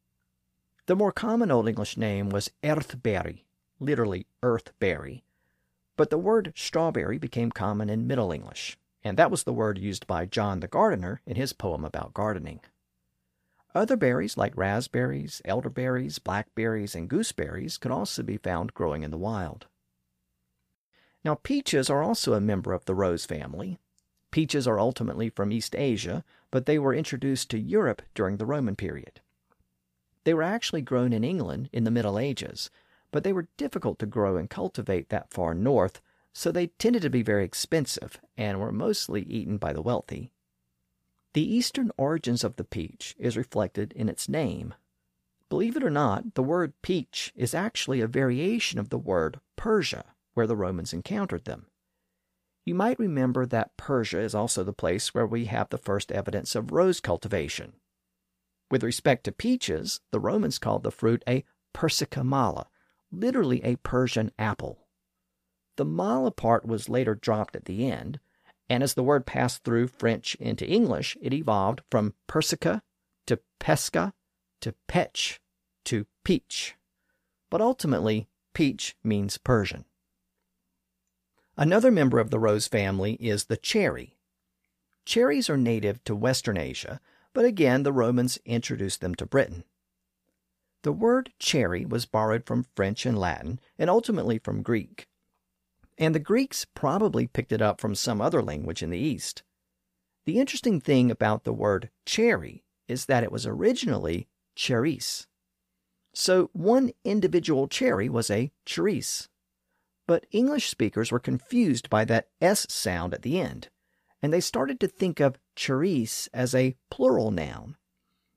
The more common Old English name was earthberry, literally earthberry, but the word strawberry became common in Middle English, and that was the word used by John the Gardener in his poem about gardening. Other berries like raspberries, elderberries, blackberries, and gooseberries could also be found growing in the wild. Now, peaches are also a member of the rose family. Peaches are ultimately from East Asia, but they were introduced to Europe during the Roman period. They were actually grown in England in the Middle Ages, but they were difficult to grow and cultivate that far north, so they tended to be very expensive and were mostly eaten by the wealthy. The eastern origins of the peach is reflected in its name. Believe it or not, the word peach is actually a variation of the word Persia, where the Romans encountered them. You might remember that Persia is also the place where we have the first evidence of rose cultivation. With respect to peaches, the Romans called the fruit a persica mala, literally a Persian apple. The mala part was later dropped at the end, and as the word passed through French into English, it evolved from persica to pesca to petch to peach. But ultimately, peach means Persian. Another member of the rose family is the cherry. Cherries are native to Western Asia, but again the Romans introduced them to Britain. The word cherry was borrowed from French and Latin, and ultimately from Greek. And the Greeks probably picked it up from some other language in the East. The interesting thing about the word cherry is that it was originally cherise. So one individual cherry was a cherise. But English speakers were confused by that S sound at the end, and they started to think of cherise as a plural noun.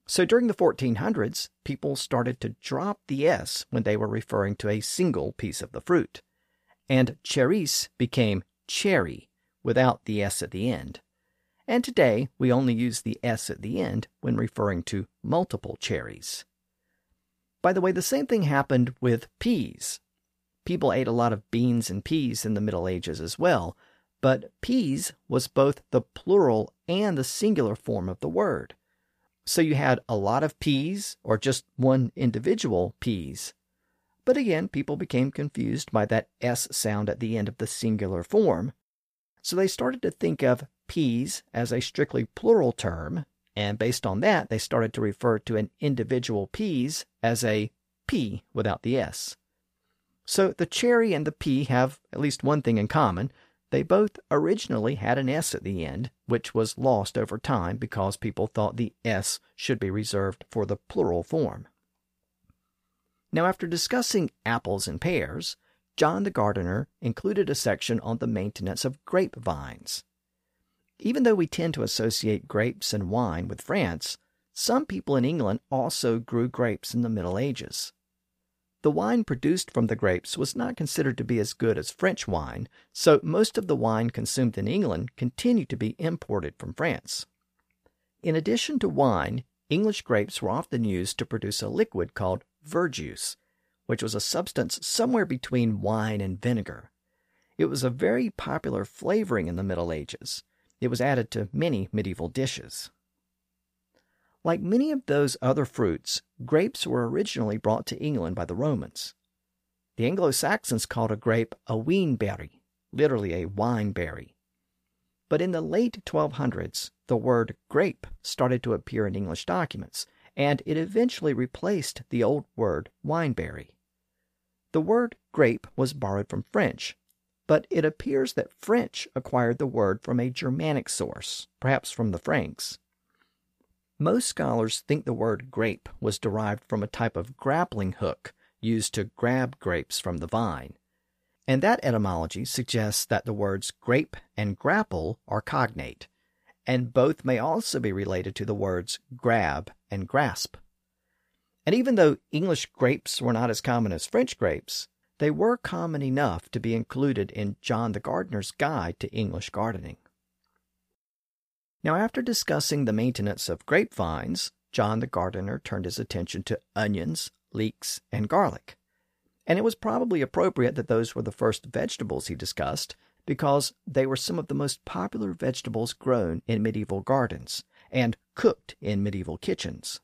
So during the 1400s, people started to drop the S when they were referring to a single piece of the fruit. And cherise became cherry without the S at the end. and today we only use the S at the end when referring to multiple cherries. By the way, the same thing happened with peas. People ate a lot of beans and peas in the Middle Ages as well, but peas was both the plural and the singular form of the word. So you had a lot of peas or just one individual peas. But again, people became confused by that S sound at the end of the singular form. So they started to think of peas as a strictly plural term, and based on that, they started to refer to an individual peas as a P without the S. So the cherry and the pea have at least one thing in common. They both originally had an S at the end, which was lost over time because people thought the S should be reserved for the plural form. Now, after discussing apples and pears, John the Gardener included a section on the maintenance of grapevines. Even though we tend to associate grapes and wine with France, some people in England also grew grapes in the Middle Ages. The wine produced from the grapes was not considered to be as good as French wine, so most of the wine consumed in England continued to be imported from France. In addition to wine, English grapes were often used to produce a liquid called verjuice, which was a substance somewhere between wine and vinegar. It was a very popular flavoring in the Middle Ages. It was added to many medieval dishes. Like many of those other fruits, grapes were originally brought to England by the Romans. The Anglo Saxons called a grape a weenberry, literally a wine berry. But in the late 1200s, the word grape started to appear in English documents, and it eventually replaced the old word wineberry. The word grape was borrowed from French, but it appears that French acquired the word from a Germanic source, perhaps from the Franks. Most scholars think the word grape was derived from a type of grappling hook used to grab grapes from the vine. And that etymology suggests that the words grape and grapple are cognate, and both may also be related to the words grab and grasp. And even though English grapes were not as common as French grapes, they were common enough to be included in John the Gardener's Guide to English Gardening. Now, after discussing the maintenance of grapevines, John the gardener turned his attention to onions, leeks, and garlic. And it was probably appropriate that those were the first vegetables he discussed, because they were some of the most popular vegetables grown in medieval gardens and cooked in medieval kitchens.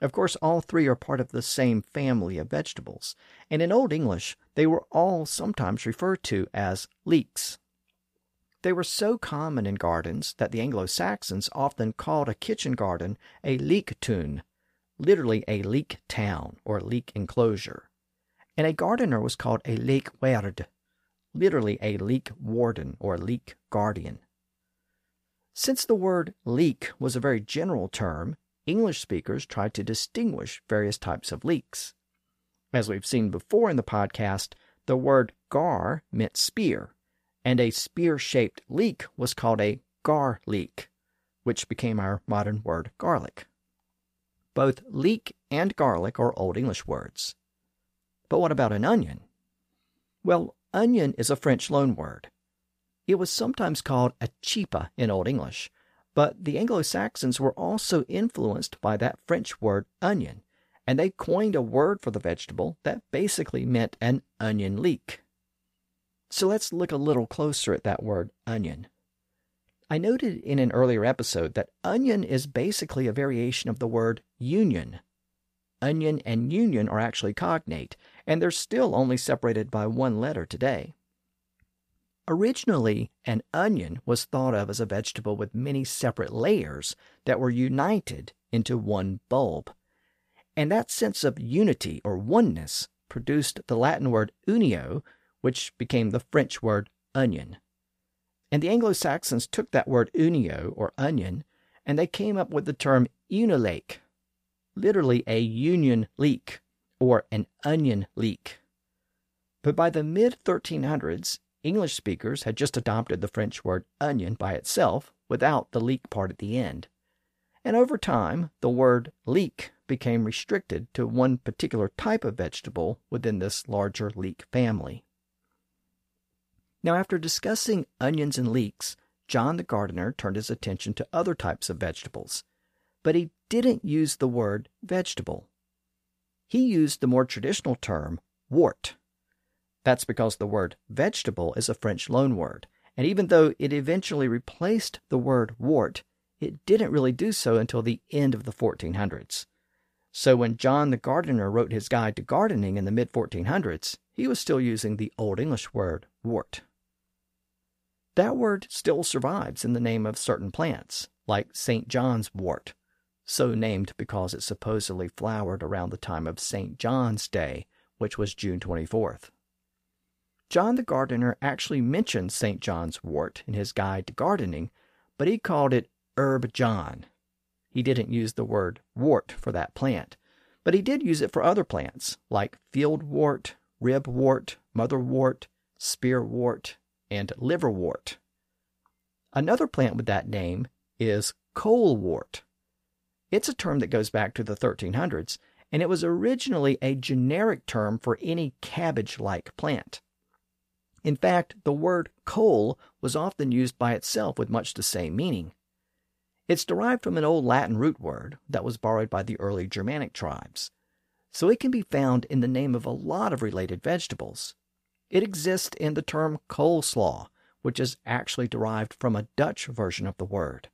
Of course, all three are part of the same family of vegetables, and in Old English they were all sometimes referred to as leeks. They were so common in gardens that the Anglo Saxons often called a kitchen garden a leek-tun, literally a leek town or leek enclosure. And a gardener was called a leek werd, literally a leek warden or leek guardian. Since the word leek was a very general term, English speakers tried to distinguish various types of leeks. As we've seen before in the podcast, the word gar meant spear, and a spear shaped leek was called a garlic, which became our modern word garlic. Both leek and garlic are Old English words. But what about an onion? Well, onion is a French loanword. It was sometimes called a chipa in Old English, but the Anglo Saxons were also influenced by that French word onion, and they coined a word for the vegetable that basically meant an onion leek. So let's look a little closer at that word onion. I noted in an earlier episode that onion is basically a variation of the word union. Onion and union are actually cognate, and they're still only separated by one letter today. Originally, an onion was thought of as a vegetable with many separate layers that were united into one bulb. And that sense of unity or oneness produced the Latin word unio, which became the French word onion. And the Anglo Saxons took that word unio, or onion, and they came up with the term unilake, literally a union leek, or an onion leek. But by the mid 1300s, English speakers had just adopted the French word onion by itself, without the leek part at the end. And over time, the word leek became restricted to one particular type of vegetable within this larger leek family. Now, after discussing onions and leeks, John the gardener turned his attention to other types of vegetables, but he didn't use the word vegetable. He used the more traditional term wort. That's because the word vegetable is a French loanword, and even though it eventually replaced the word wort, it didn't really do so until the end of the 1400s. So when John the gardener wrote his guide to gardening in the mid 1400s, he was still using the Old English word wort. That word still survives in the name of certain plants, like St. John's wort, so named because it supposedly flowered around the time of St. John's Day, which was June 24th. John the gardener actually mentioned St. John's wort in his guide to gardening, but he called it Herb John. He didn't use the word wort for that plant, but he did use it for other plants like field wort, ribwort, motherwort, spearwort, and liverwort. Another plant with that name is colewort. It's a term that goes back to the 1300s, and it was originally a generic term for any cabbage like plant. In fact, the word cole was often used by itself with much the same meaning. It's derived from an old Latin root word that was borrowed by the early Germanic tribes, so it can be found in the name of a lot of related vegetables. It exists in the term coleslaw, which is actually derived from a Dutch version of the word.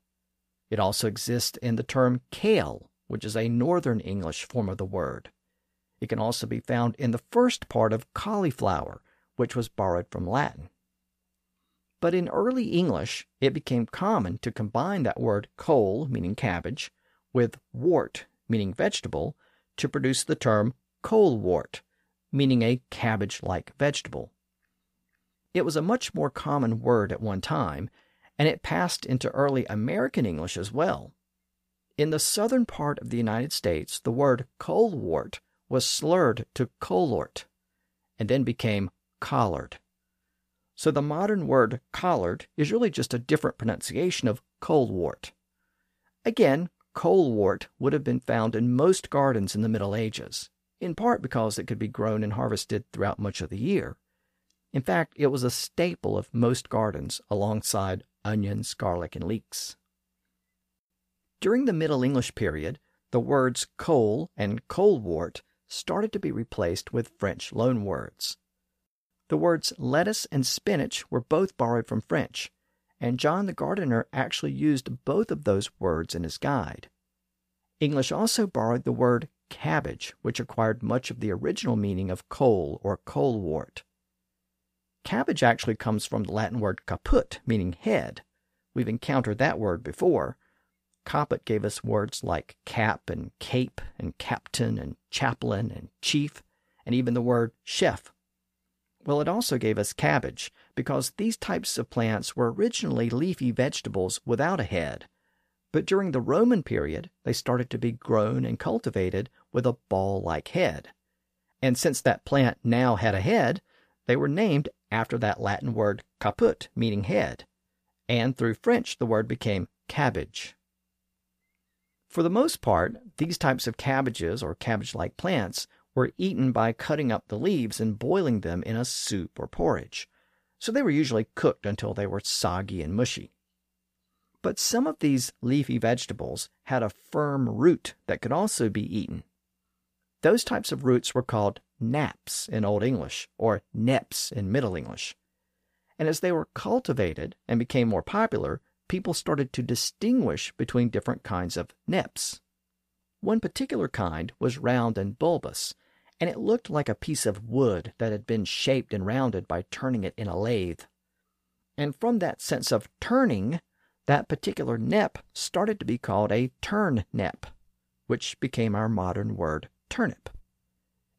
It also exists in the term kale, which is a Northern English form of the word. It can also be found in the first part of cauliflower, which was borrowed from Latin. But in early English, it became common to combine that word cole, meaning cabbage, with wort, meaning vegetable, to produce the term colewort, meaning a cabbage like vegetable. It was a much more common word at one time, and it passed into early American English as well. In the southern part of the United States, the word colewort was slurred to colort and then became collard. So the modern word collard is really just a different pronunciation of colewort. Again, colewort would have been found in most gardens in the Middle Ages, in part because it could be grown and harvested throughout much of the year. In fact, it was a staple of most gardens alongside onions, garlic, and leeks. During the Middle English period, the words coal and colewort started to be replaced with French loanwords. The words lettuce and spinach were both borrowed from French, and John the gardener actually used both of those words in his guide. English also borrowed the word cabbage, which acquired much of the original meaning of coal or colewort. Cabbage actually comes from the Latin word caput, meaning head. We've encountered that word before. Caput gave us words like cap and cape and captain and chaplain and chief, and even the word chef well, it also gave us cabbage, because these types of plants were originally leafy vegetables without a head. But during the Roman period, they started to be grown and cultivated with a ball like head. And since that plant now had a head, they were named after that Latin word caput, meaning head. And through French, the word became cabbage. For the most part, these types of cabbages or cabbage like plants were eaten by cutting up the leaves and boiling them in a soup or porridge, so they were usually cooked until they were soggy and mushy. But some of these leafy vegetables had a firm root that could also be eaten. Those types of roots were called naps in Old English or neps in Middle English. And as they were cultivated and became more popular, people started to distinguish between different kinds of neps. One particular kind was round and bulbous, and it looked like a piece of wood that had been shaped and rounded by turning it in a lathe. And from that sense of turning, that particular nep started to be called a turnip, which became our modern word turnip.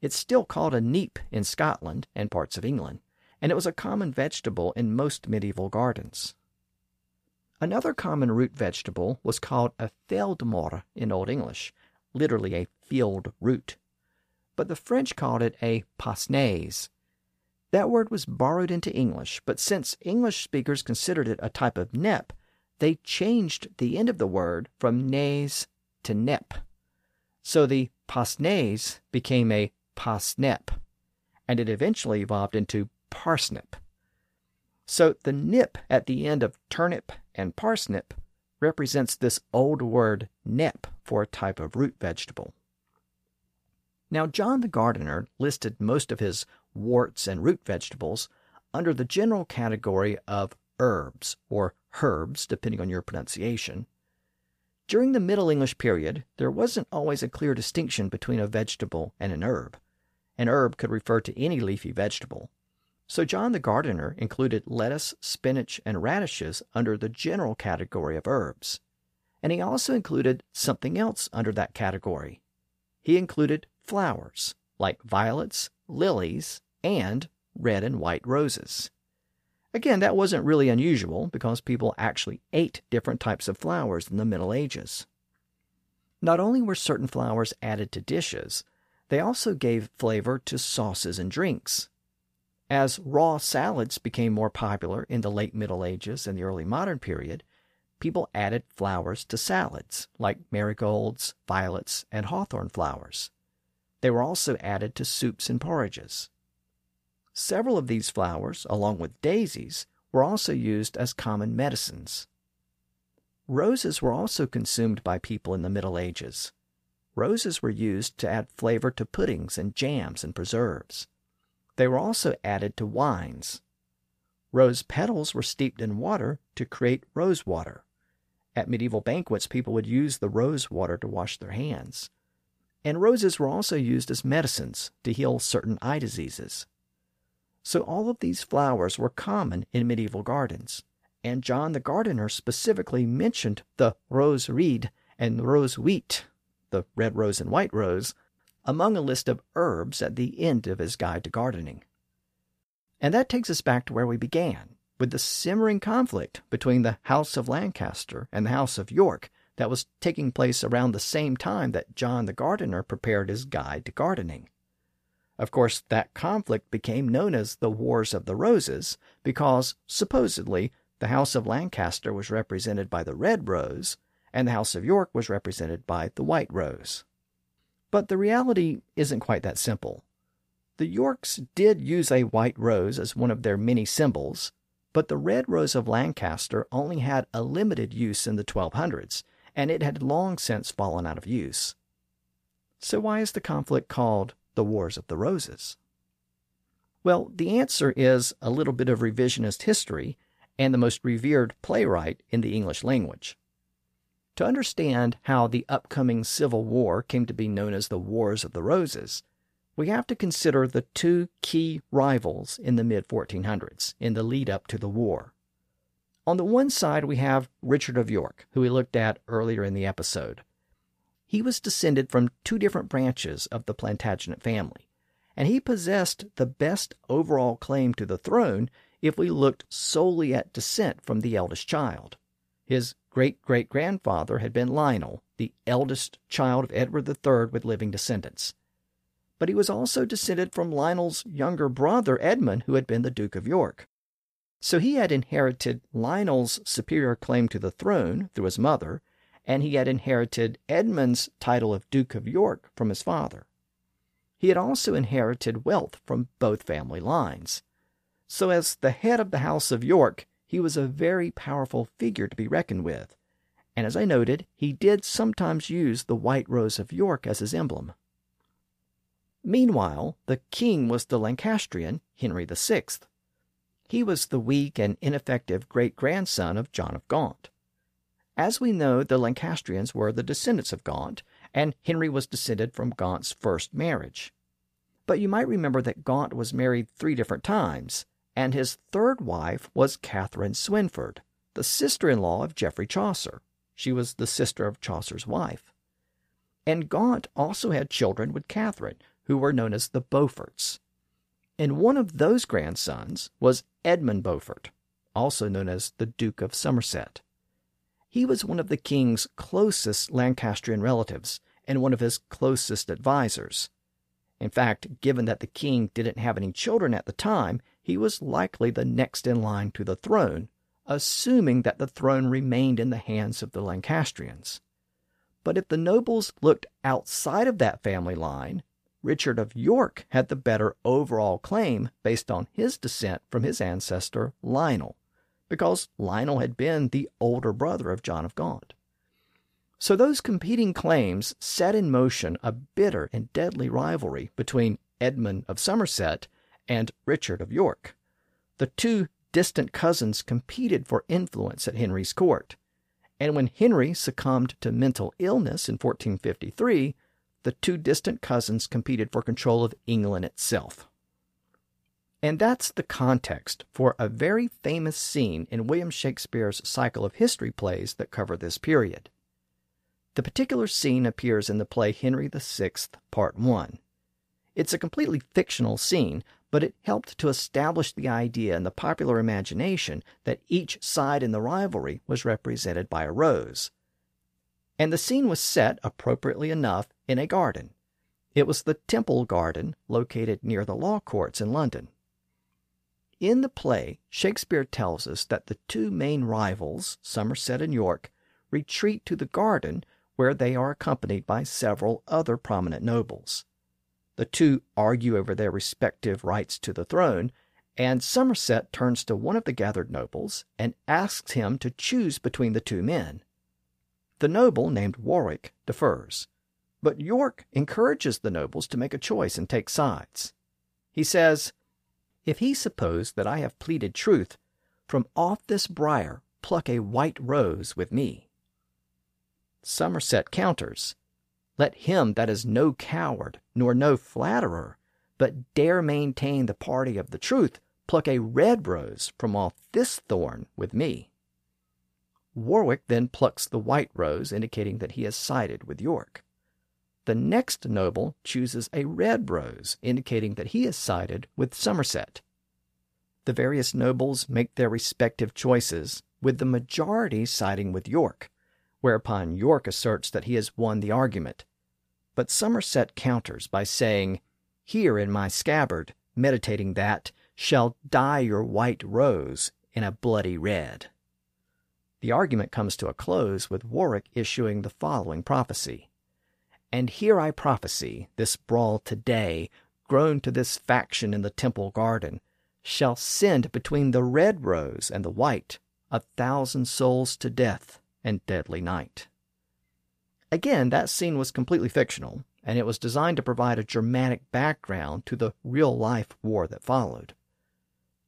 It's still called a neep in Scotland and parts of England, and it was a common vegetable in most medieval gardens. Another common root vegetable was called a veldmor in Old English, literally a field root but the French called it a pasnaise. That word was borrowed into English, but since English speakers considered it a type of nep, they changed the end of the word from naise to nep. So the pasnaise became a pasnep, and it eventually evolved into parsnip. So the nip at the end of turnip and parsnip represents this old word nep for a type of root vegetable. Now, John the Gardener listed most of his worts and root vegetables under the general category of herbs or herbs, depending on your pronunciation. During the Middle English period, there wasn't always a clear distinction between a vegetable and an herb. An herb could refer to any leafy vegetable. So John the Gardener included lettuce, spinach, and radishes under the general category of herbs. And he also included something else under that category. He included flowers, like violets, lilies, and red and white roses. Again, that wasn't really unusual because people actually ate different types of flowers in the Middle Ages. Not only were certain flowers added to dishes, they also gave flavor to sauces and drinks. As raw salads became more popular in the late Middle Ages and the early modern period, people added flowers to salads, like marigolds, violets, and hawthorn flowers. They were also added to soups and porridges. Several of these flowers, along with daisies, were also used as common medicines. Roses were also consumed by people in the Middle Ages. Roses were used to add flavor to puddings and jams and preserves. They were also added to wines. Rose petals were steeped in water to create rose water. At medieval banquets, people would use the rose water to wash their hands and roses were also used as medicines to heal certain eye diseases. So all of these flowers were common in medieval gardens, and John the Gardener specifically mentioned the rose reed and rose wheat, the red rose and white rose, among a list of herbs at the end of his guide to gardening. And that takes us back to where we began, with the simmering conflict between the House of Lancaster and the House of York that was taking place around the same time that John the Gardener prepared his guide to gardening. Of course, that conflict became known as the Wars of the Roses because, supposedly, the House of Lancaster was represented by the red rose and the House of York was represented by the white rose. But the reality isn't quite that simple. The Yorks did use a white rose as one of their many symbols, but the red rose of Lancaster only had a limited use in the 1200s and it had long since fallen out of use. So, why is the conflict called the Wars of the Roses? Well, the answer is a little bit of revisionist history and the most revered playwright in the English language. To understand how the upcoming Civil War came to be known as the Wars of the Roses, we have to consider the two key rivals in the mid 1400s in the lead up to the war. On the one side, we have Richard of York, who we looked at earlier in the episode. He was descended from two different branches of the Plantagenet family, and he possessed the best overall claim to the throne if we looked solely at descent from the eldest child. His great great grandfather had been Lionel, the eldest child of Edward III with living descendants. But he was also descended from Lionel's younger brother Edmund, who had been the Duke of York. So he had inherited Lionel's superior claim to the throne through his mother, and he had inherited Edmund's title of Duke of York from his father. He had also inherited wealth from both family lines. So, as the head of the House of York, he was a very powerful figure to be reckoned with. And as I noted, he did sometimes use the white rose of York as his emblem. Meanwhile, the king was the Lancastrian Henry VI. He was the weak and ineffective great grandson of John of Gaunt. As we know, the Lancastrians were the descendants of Gaunt, and Henry was descended from Gaunt's first marriage. But you might remember that Gaunt was married three different times, and his third wife was Catherine Swynford, the sister in law of Geoffrey Chaucer. She was the sister of Chaucer's wife. And Gaunt also had children with Catherine, who were known as the Beauforts. And one of those grandsons was Edmund Beaufort, also known as the Duke of Somerset. He was one of the king's closest Lancastrian relatives and one of his closest advisers. In fact, given that the king didn't have any children at the time, he was likely the next in line to the throne, assuming that the throne remained in the hands of the Lancastrians. But if the nobles looked outside of that family line, Richard of York had the better overall claim based on his descent from his ancestor Lionel, because Lionel had been the older brother of John of Gaunt. So those competing claims set in motion a bitter and deadly rivalry between Edmund of Somerset and Richard of York. The two distant cousins competed for influence at Henry's court, and when Henry succumbed to mental illness in 1453, the two distant cousins competed for control of England itself. And that's the context for a very famous scene in William Shakespeare's cycle of history plays that cover this period. The particular scene appears in the play Henry VI, Part 1. It's a completely fictional scene, but it helped to establish the idea in the popular imagination that each side in the rivalry was represented by a rose. And the scene was set, appropriately enough, in a garden. It was the Temple Garden, located near the law courts in London. In the play, Shakespeare tells us that the two main rivals, Somerset and York, retreat to the garden where they are accompanied by several other prominent nobles. The two argue over their respective rights to the throne, and Somerset turns to one of the gathered nobles and asks him to choose between the two men. The noble, named Warwick, defers, but York encourages the nobles to make a choice and take sides. He says, If he suppose that I have pleaded truth, from off this briar pluck a white rose with me. Somerset counters, Let him that is no coward, nor no flatterer, but dare maintain the party of the truth, pluck a red rose from off this thorn with me. Warwick then plucks the white rose, indicating that he has sided with York. The next noble chooses a red rose, indicating that he has sided with Somerset. The various nobles make their respective choices, with the majority siding with York whereupon York asserts that he has won the argument. But Somerset counters by saying, Here in my scabbard, meditating that, shall dye your white rose in a bloody red. The argument comes to a close with Warwick issuing the following prophecy. And here I prophesy, this brawl today, grown to this faction in the temple garden, shall send between the red rose and the white a thousand souls to death and Deadly Night. Again, that scene was completely fictional, and it was designed to provide a dramatic background to the real life war that followed.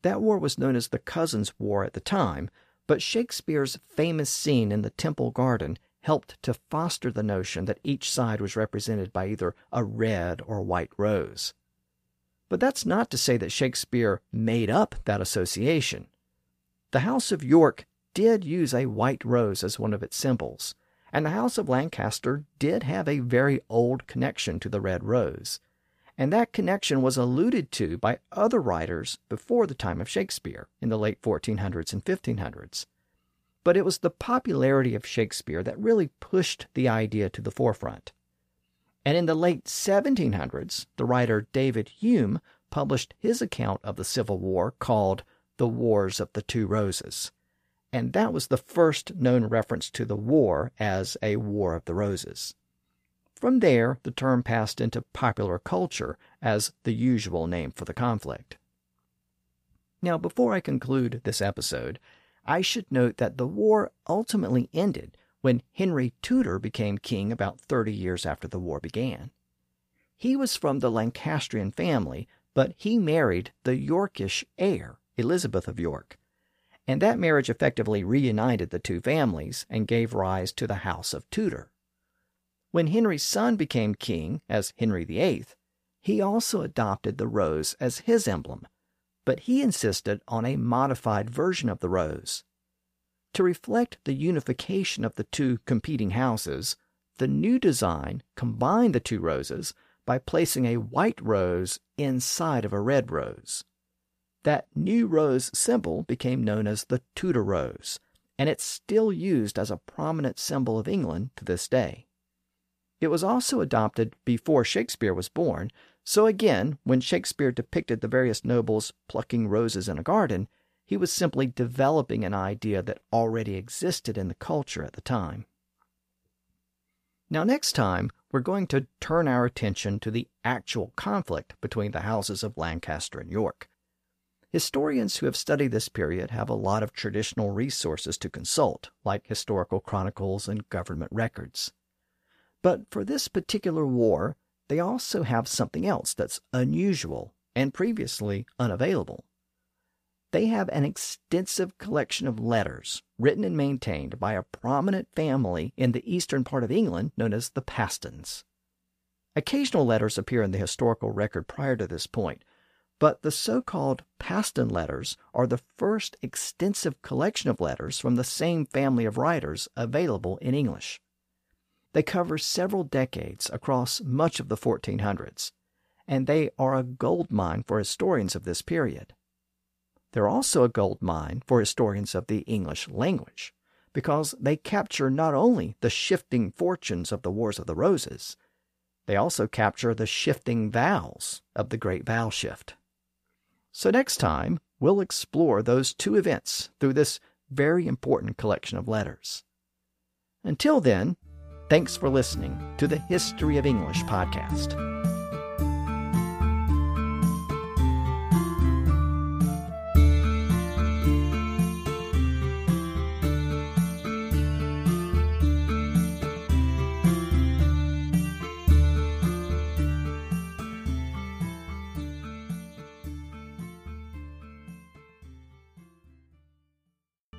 That war was known as the Cousins' War at the time, but Shakespeare's famous scene in the Temple Garden helped to foster the notion that each side was represented by either a red or white rose. But that's not to say that Shakespeare made up that association. The House of York did use a white rose as one of its symbols, and the House of Lancaster did have a very old connection to the red rose, and that connection was alluded to by other writers before the time of Shakespeare in the late 1400s and 1500s. But it was the popularity of Shakespeare that really pushed the idea to the forefront. And in the late 1700s, the writer David Hume published his account of the Civil War called The Wars of the Two Roses and that was the first known reference to the war as a War of the Roses. From there, the term passed into popular culture as the usual name for the conflict. Now, before I conclude this episode, I should note that the war ultimately ended when Henry Tudor became king about 30 years after the war began. He was from the Lancastrian family, but he married the Yorkist heir, Elizabeth of York, and that marriage effectively reunited the two families and gave rise to the House of Tudor. When Henry's son became king as Henry VIII, he also adopted the rose as his emblem, but he insisted on a modified version of the rose. To reflect the unification of the two competing houses, the new design combined the two roses by placing a white rose inside of a red rose. That new rose symbol became known as the Tudor rose, and it's still used as a prominent symbol of England to this day. It was also adopted before Shakespeare was born, so again, when Shakespeare depicted the various nobles plucking roses in a garden, he was simply developing an idea that already existed in the culture at the time. Now, next time, we're going to turn our attention to the actual conflict between the houses of Lancaster and York. Historians who have studied this period have a lot of traditional resources to consult, like historical chronicles and government records. But for this particular war, they also have something else that's unusual and previously unavailable. They have an extensive collection of letters written and maintained by a prominent family in the eastern part of England known as the Pastons. Occasional letters appear in the historical record prior to this point, but the so called Paston letters are the first extensive collection of letters from the same family of writers available in English. They cover several decades across much of the 1400s, and they are a gold mine for historians of this period. They're also a gold mine for historians of the English language, because they capture not only the shifting fortunes of the Wars of the Roses, they also capture the shifting vowels of the Great Vowel Shift. So, next time, we'll explore those two events through this very important collection of letters. Until then, thanks for listening to the History of English podcast.